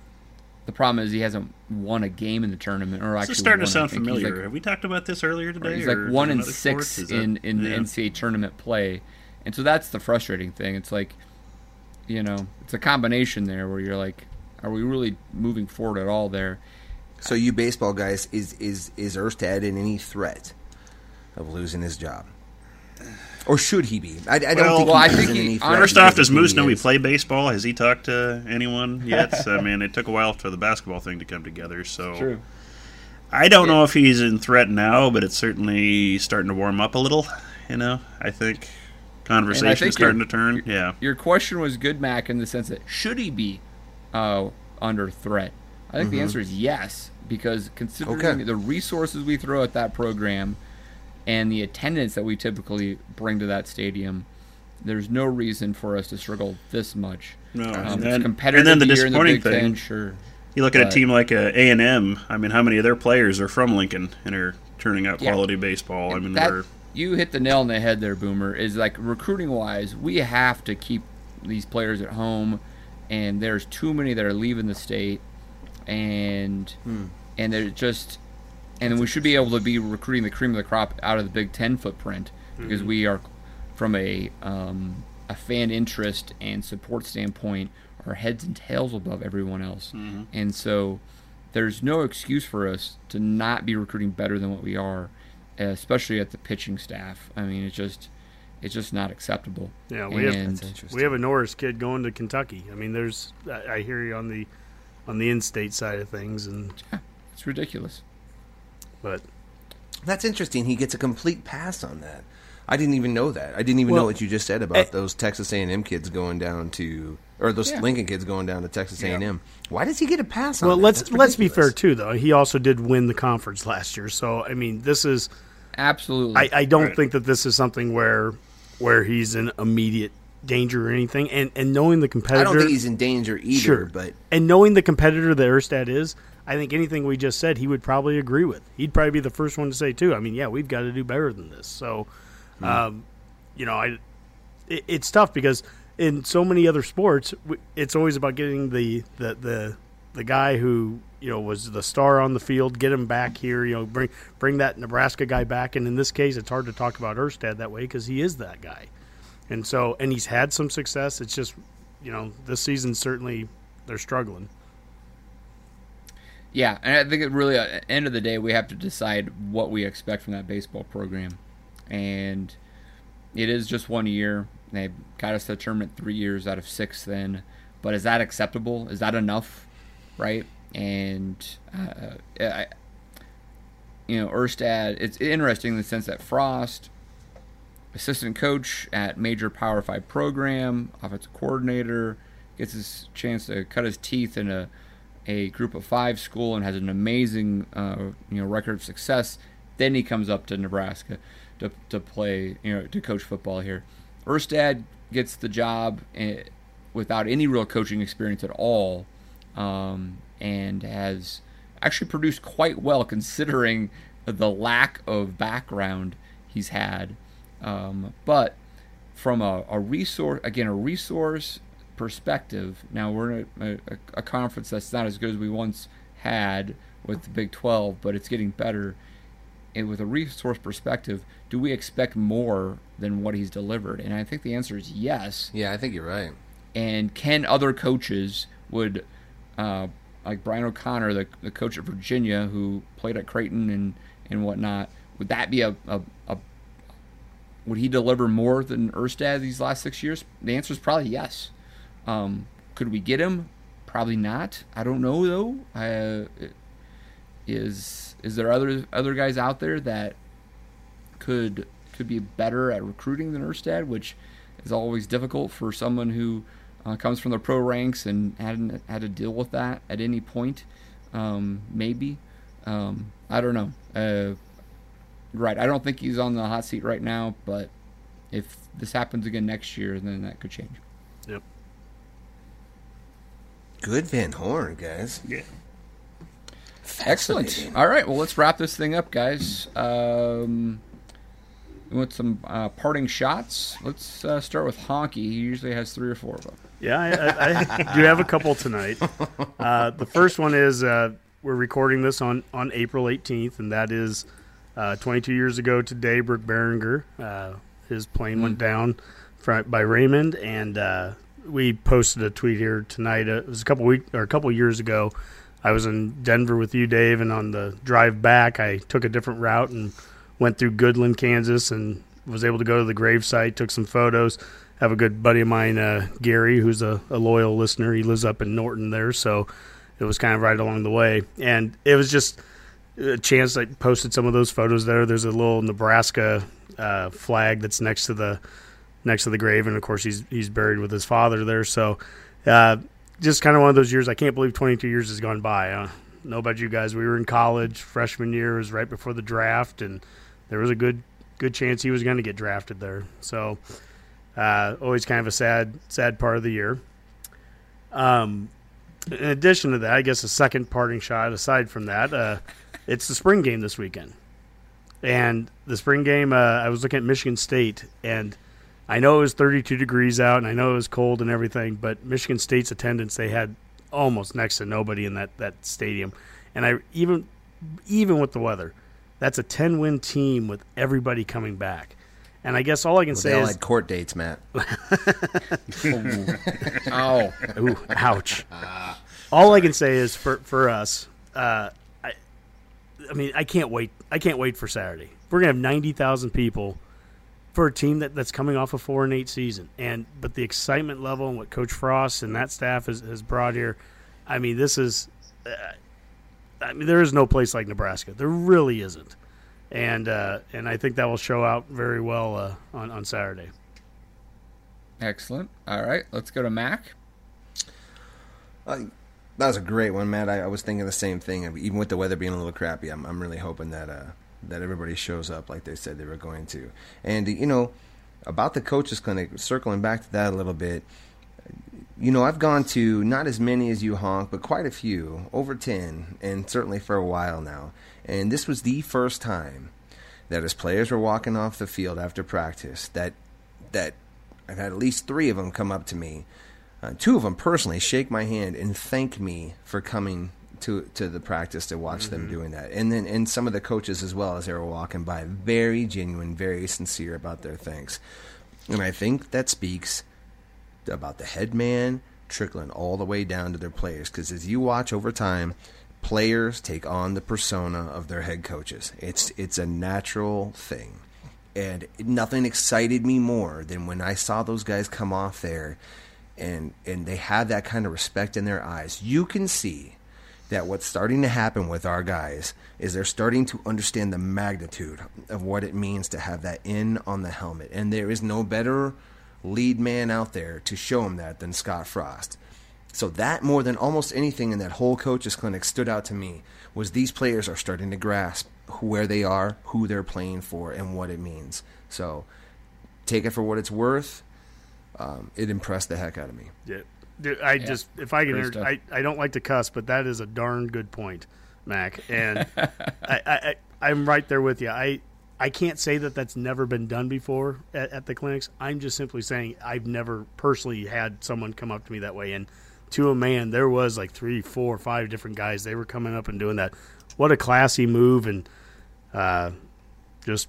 The problem is he hasn't won a game in the tournament, or This actually is starting to sound familiar. like- Have we talked about this earlier today? He's like one in six sport? Is that- in in yeah. NCAA tournament play, and so that's the frustrating thing. It's like, you know, it's a combination there where you're like, are we really moving forward at all there? So you baseball guys, is is is Erstad in any threat of losing his job, or should he be? I, I don't Well, think. well, I he's think in he- any threat First off, does Moos know we play baseball? Has he talked to anyone yet? I mean, it took a while for the basketball thing to come together. So I don't know if he's in threat now, but it's certainly starting to warm up a little. You know, I think conversation's think starting you're- to turn. Yeah, Your question was good, Mac, in the sense that should he be uh, under threat? I think the answer is yes, because considering Okay. the resources we throw at that program and the attendance that we typically bring to that stadium, there's no reason for us to struggle this much. No, Um, and then- competitive and then the in the disappointing thing- Ten, sure. you look at a team like a A and M. I mean, how many of their players are from Lincoln and are turning out Yeah. quality baseball? I mean, that- you hit the nail on the head there, Boomer. Is like recruiting wise, we have to keep these players at home, and there's too many that are leaving the state, and Hmm. and they're just, and then we should be able to be recruiting the cream of the crop out of the Big Ten footprint because Mm-hmm. we are, from a um, a fan interest and support standpoint, are heads and tails above everyone else, Mm-hmm. and so there's no excuse for us to not be recruiting better than what we are, especially at the pitching staff. I mean, it's just it's just not acceptable. Yeah, we have- and That's interesting. We have a Norris kid going to Kentucky. I mean, there's I, I hear you on the on the in-state side of things, and yeah, it's ridiculous. but That's interesting. He gets a complete pass on that. I didn't even know that. I didn't even know what you just said about eh, those Texas A&M kids going down to, or those Yeah. Lincoln kids going down to Texas A&M. Why does he get a pass on well, that? let's That's let's be fair too, though. He also did win the conference last year, so I mean, this is Absolutely. I, I don't Right. think that this is something where where he's in immediate danger or anything. And and knowing the competitor, I don't think he's in danger either. Sure. But and knowing the competitor that Erstad is, I think anything we just said he would probably agree with. He'd probably be the first one to say too. I mean, yeah, we've got to do better than this. So, Hmm. um, you know, I it, it's tough because in so many other sports, it's always about getting the the the, the guy who you know was the star on the field, get him back here. You know, bring bring that Nebraska guy back. And in this case, it's hard to talk about Erstad that way because he is that guy. And so, and he's had some success. It's just, you know, this season certainly they're struggling. Yeah, and I think it really, at the end of the day, we have to decide what we expect from that baseball program. And it is just one year. They got us to the tournament three years out of six then. But is that acceptable? Is that enough? Right? And, uh, I, you know, Erstad, it's interesting in the sense that Frost, assistant coach at major Power Five program, offensive coordinator, gets his chance to cut his teeth in a a group of five school and has an amazing uh, you know record of success. Then he comes up to Nebraska to, to play you know to coach football here. Erstad gets the job eh, without any real coaching experience at all, um, and has actually produced quite well considering the lack of background he's had. Um, but from a, a, resource, again, a resource perspective, now we're in a, a, a, conference that's not as good as we once had with the Big 12, but it's getting better. And with a resource perspective, do we expect more than what he's delivered? And I think the answer is yes. Yeah, I think you're right. And can other coaches would, uh, like Brian O'Connor, the, the coach at Virginia, who played at Creighton and, and whatnot, would that be a, a, a would he deliver more than Erstad these last six years? The answer is probably yes. Um, could we get him? Probably not. I don't know though. Uh, is is there other other guys out there that could could be better at recruiting than Erstad, which is always difficult for someone who uh, comes from the pro ranks and hadn't had to deal with that at any point. Um, maybe um, I don't know. Uh, right. I don't think he's on the hot seat right now, but if this happens again next year, then that could change. Yep. Good Van Horn, guys. Yeah. Excellent. All right. Well, let's wrap this thing up, guys. Um, we want some uh, parting shots. Let's uh, start with Honky. He usually has three or four of them. Yeah, I, I, I do have a couple tonight. Uh, the first one is uh, we're recording this on, on April 18th, and that is uh, 22 years ago today, Brook Berringer, uh, his plane mm. went down by Raymond, and uh, we posted a tweet here tonight. Uh, it was a couple week or a couple years ago. I was in Denver with you, Dave, and on the drive back, I took a different route and went through Goodland, Kansas, and was able to go to the gravesite, took some photos. Have a good buddy of mine, uh, Gary, who's a, a loyal listener. He lives up in Norton there, so it was kind of right along the way, and it was just a chance I posted some of those photos there. There's a little Nebraska uh, flag that's next to the next to the grave, and of course he's he's buried with his father there. So, uh, just kind of one of those years. I can't believe 22 years has gone by. Uh, know about you guys. We were in college freshman year. was right before the draft, and there was a good good chance he was going to get drafted there. So, uh, always kind of a sad sad part of the year. Um, in addition to that, I guess a second parting shot. Aside from that, uh, it's the spring game this weekend, and the spring game. Uh, I was looking at Michigan State, and I know it was 32 degrees out, and I know it was cold and everything, but Michigan State's attendance they had almost next to nobody in that that stadium, and I even even with the weather, that's a 10 win team with everybody coming back. And I guess all I can well, say they all is had court dates, Matt. oh, Ooh, ouch! all I can say is for for us, uh, I mean, I can't wait. I can't wait for Saturday. We're gonna have ninety thousand people for a team that, that's coming off a four and eight season, and but the excitement level and what Coach Frost and that staff has, has brought here, I mean, this is. Uh, I mean, there is no place like Nebraska. There really isn't, and uh, and I think that will show out very well uh, on on Saturday. Excellent. All right, let's go to Mac. Uh, that was a great one, Matt. I, I, was thinking the same thing. Even with the weather being a little crappy, I'm, I'm really hoping that uh, that everybody shows up like they said they were going to. And you know, about the coaches clinic, circling back to that a little bit. You know, I've gone to not as many as you honk, but quite a few, over ten, and certainly for a while now. And this was the first time that as players were walking off the field after practice, that that I've had at least three of them come up to me, uh, two of them personally, shake my hand and thank me for coming to to the practice to watch them mm-hmm. doing that. And then and some of the coaches as well as they were walking by, very genuine, very sincere about their thanks. And I think that speaks about the head man trickling all the way down to their players. Because as you watch over time, players take on the persona of their head coaches. It's it's a natural thing. And nothing excited me more than when I saw those guys come off there and and they had that kind of respect in their eyes. You can see that what's starting to happen with our guys is they're starting to understand the magnitude of what it means to have that in on the helmet. And there is no better lead man out there to show them that than Scott Frost. So that more than almost anything in that whole coaches clinic stood out to me was these players are starting to grasp where they are, who they're playing for, and what it means. So take it for what it's worth. Um, it impressed the heck out of me. Yeah. Dude, I Yeah. just if I can, inter- I, I don't like to cuss, but that is a darn good point, Mac. And I, I, I I'm right there with you. I I can't say that that's never been done before at, at the clinics. I'm just simply saying I've never personally had someone come up to me that way. And to a man, there was like three, four, five different guys. They were coming up and doing that. What a classy move, and uh, just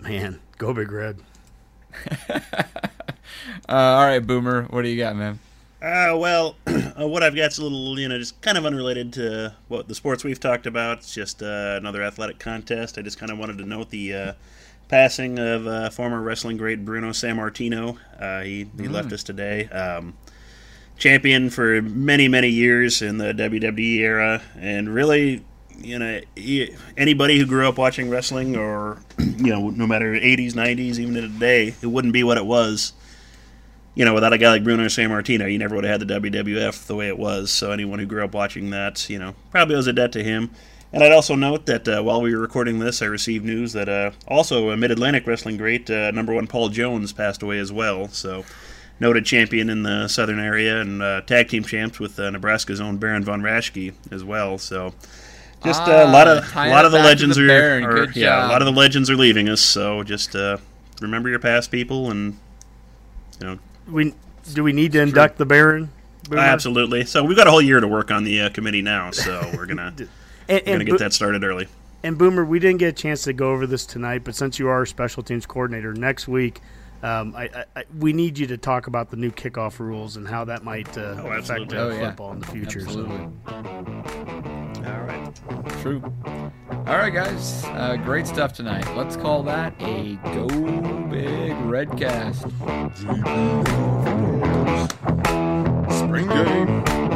man, go big red. Uh, all right, Boomer, what do you got, man? Uh, well, uh, what I've got's a little, you know, just kind of unrelated to what the sports we've talked about. It's just uh, another athletic contest. I just kind of wanted to note the uh, passing of uh, former wrestling great Bruno Sammartino. Uh, he he left us today. Um, champion for many many years in the WWE era, and really, you know, he, anybody who grew up watching wrestling, or you know, no matter 80s, 90s, even today, it wouldn't be what it was you know, without a guy like Bruno Sammartino, you never would have had the WWF the way it was. So anyone who grew up watching that, you know, probably owes a debt to him. And I'd also note that uh, while we were recording this, I received news that uh, also a Mid Atlantic wrestling great, uh, number one Paul Jones, passed away as well. So noted champion in the southern area and uh, tag team champs with uh, Nebraska's own Baron von Raschke as well. So just uh, a Ah, lot of a lot of the legends the are, are yeah, a lot of the legends are leaving us. So just uh, remember your past people and you know We do we need to induct the Baron? Boomer? Absolutely. So we've got a whole year to work on the uh, committee now, so we're gonna And, we're gonna Bo- get that started early. and Boomer, we didn't get a chance to go over this tonight, but since you are our special teams coordinator next week, um, I, I, I, we need you to talk about the new kickoff rules and how that might uh, Oh, affect uh, Oh, yeah. football in the future. Absolutely. All right. True. All right, guys. Uh, great stuff tonight. Let's call that a Go Big red cast Spring game.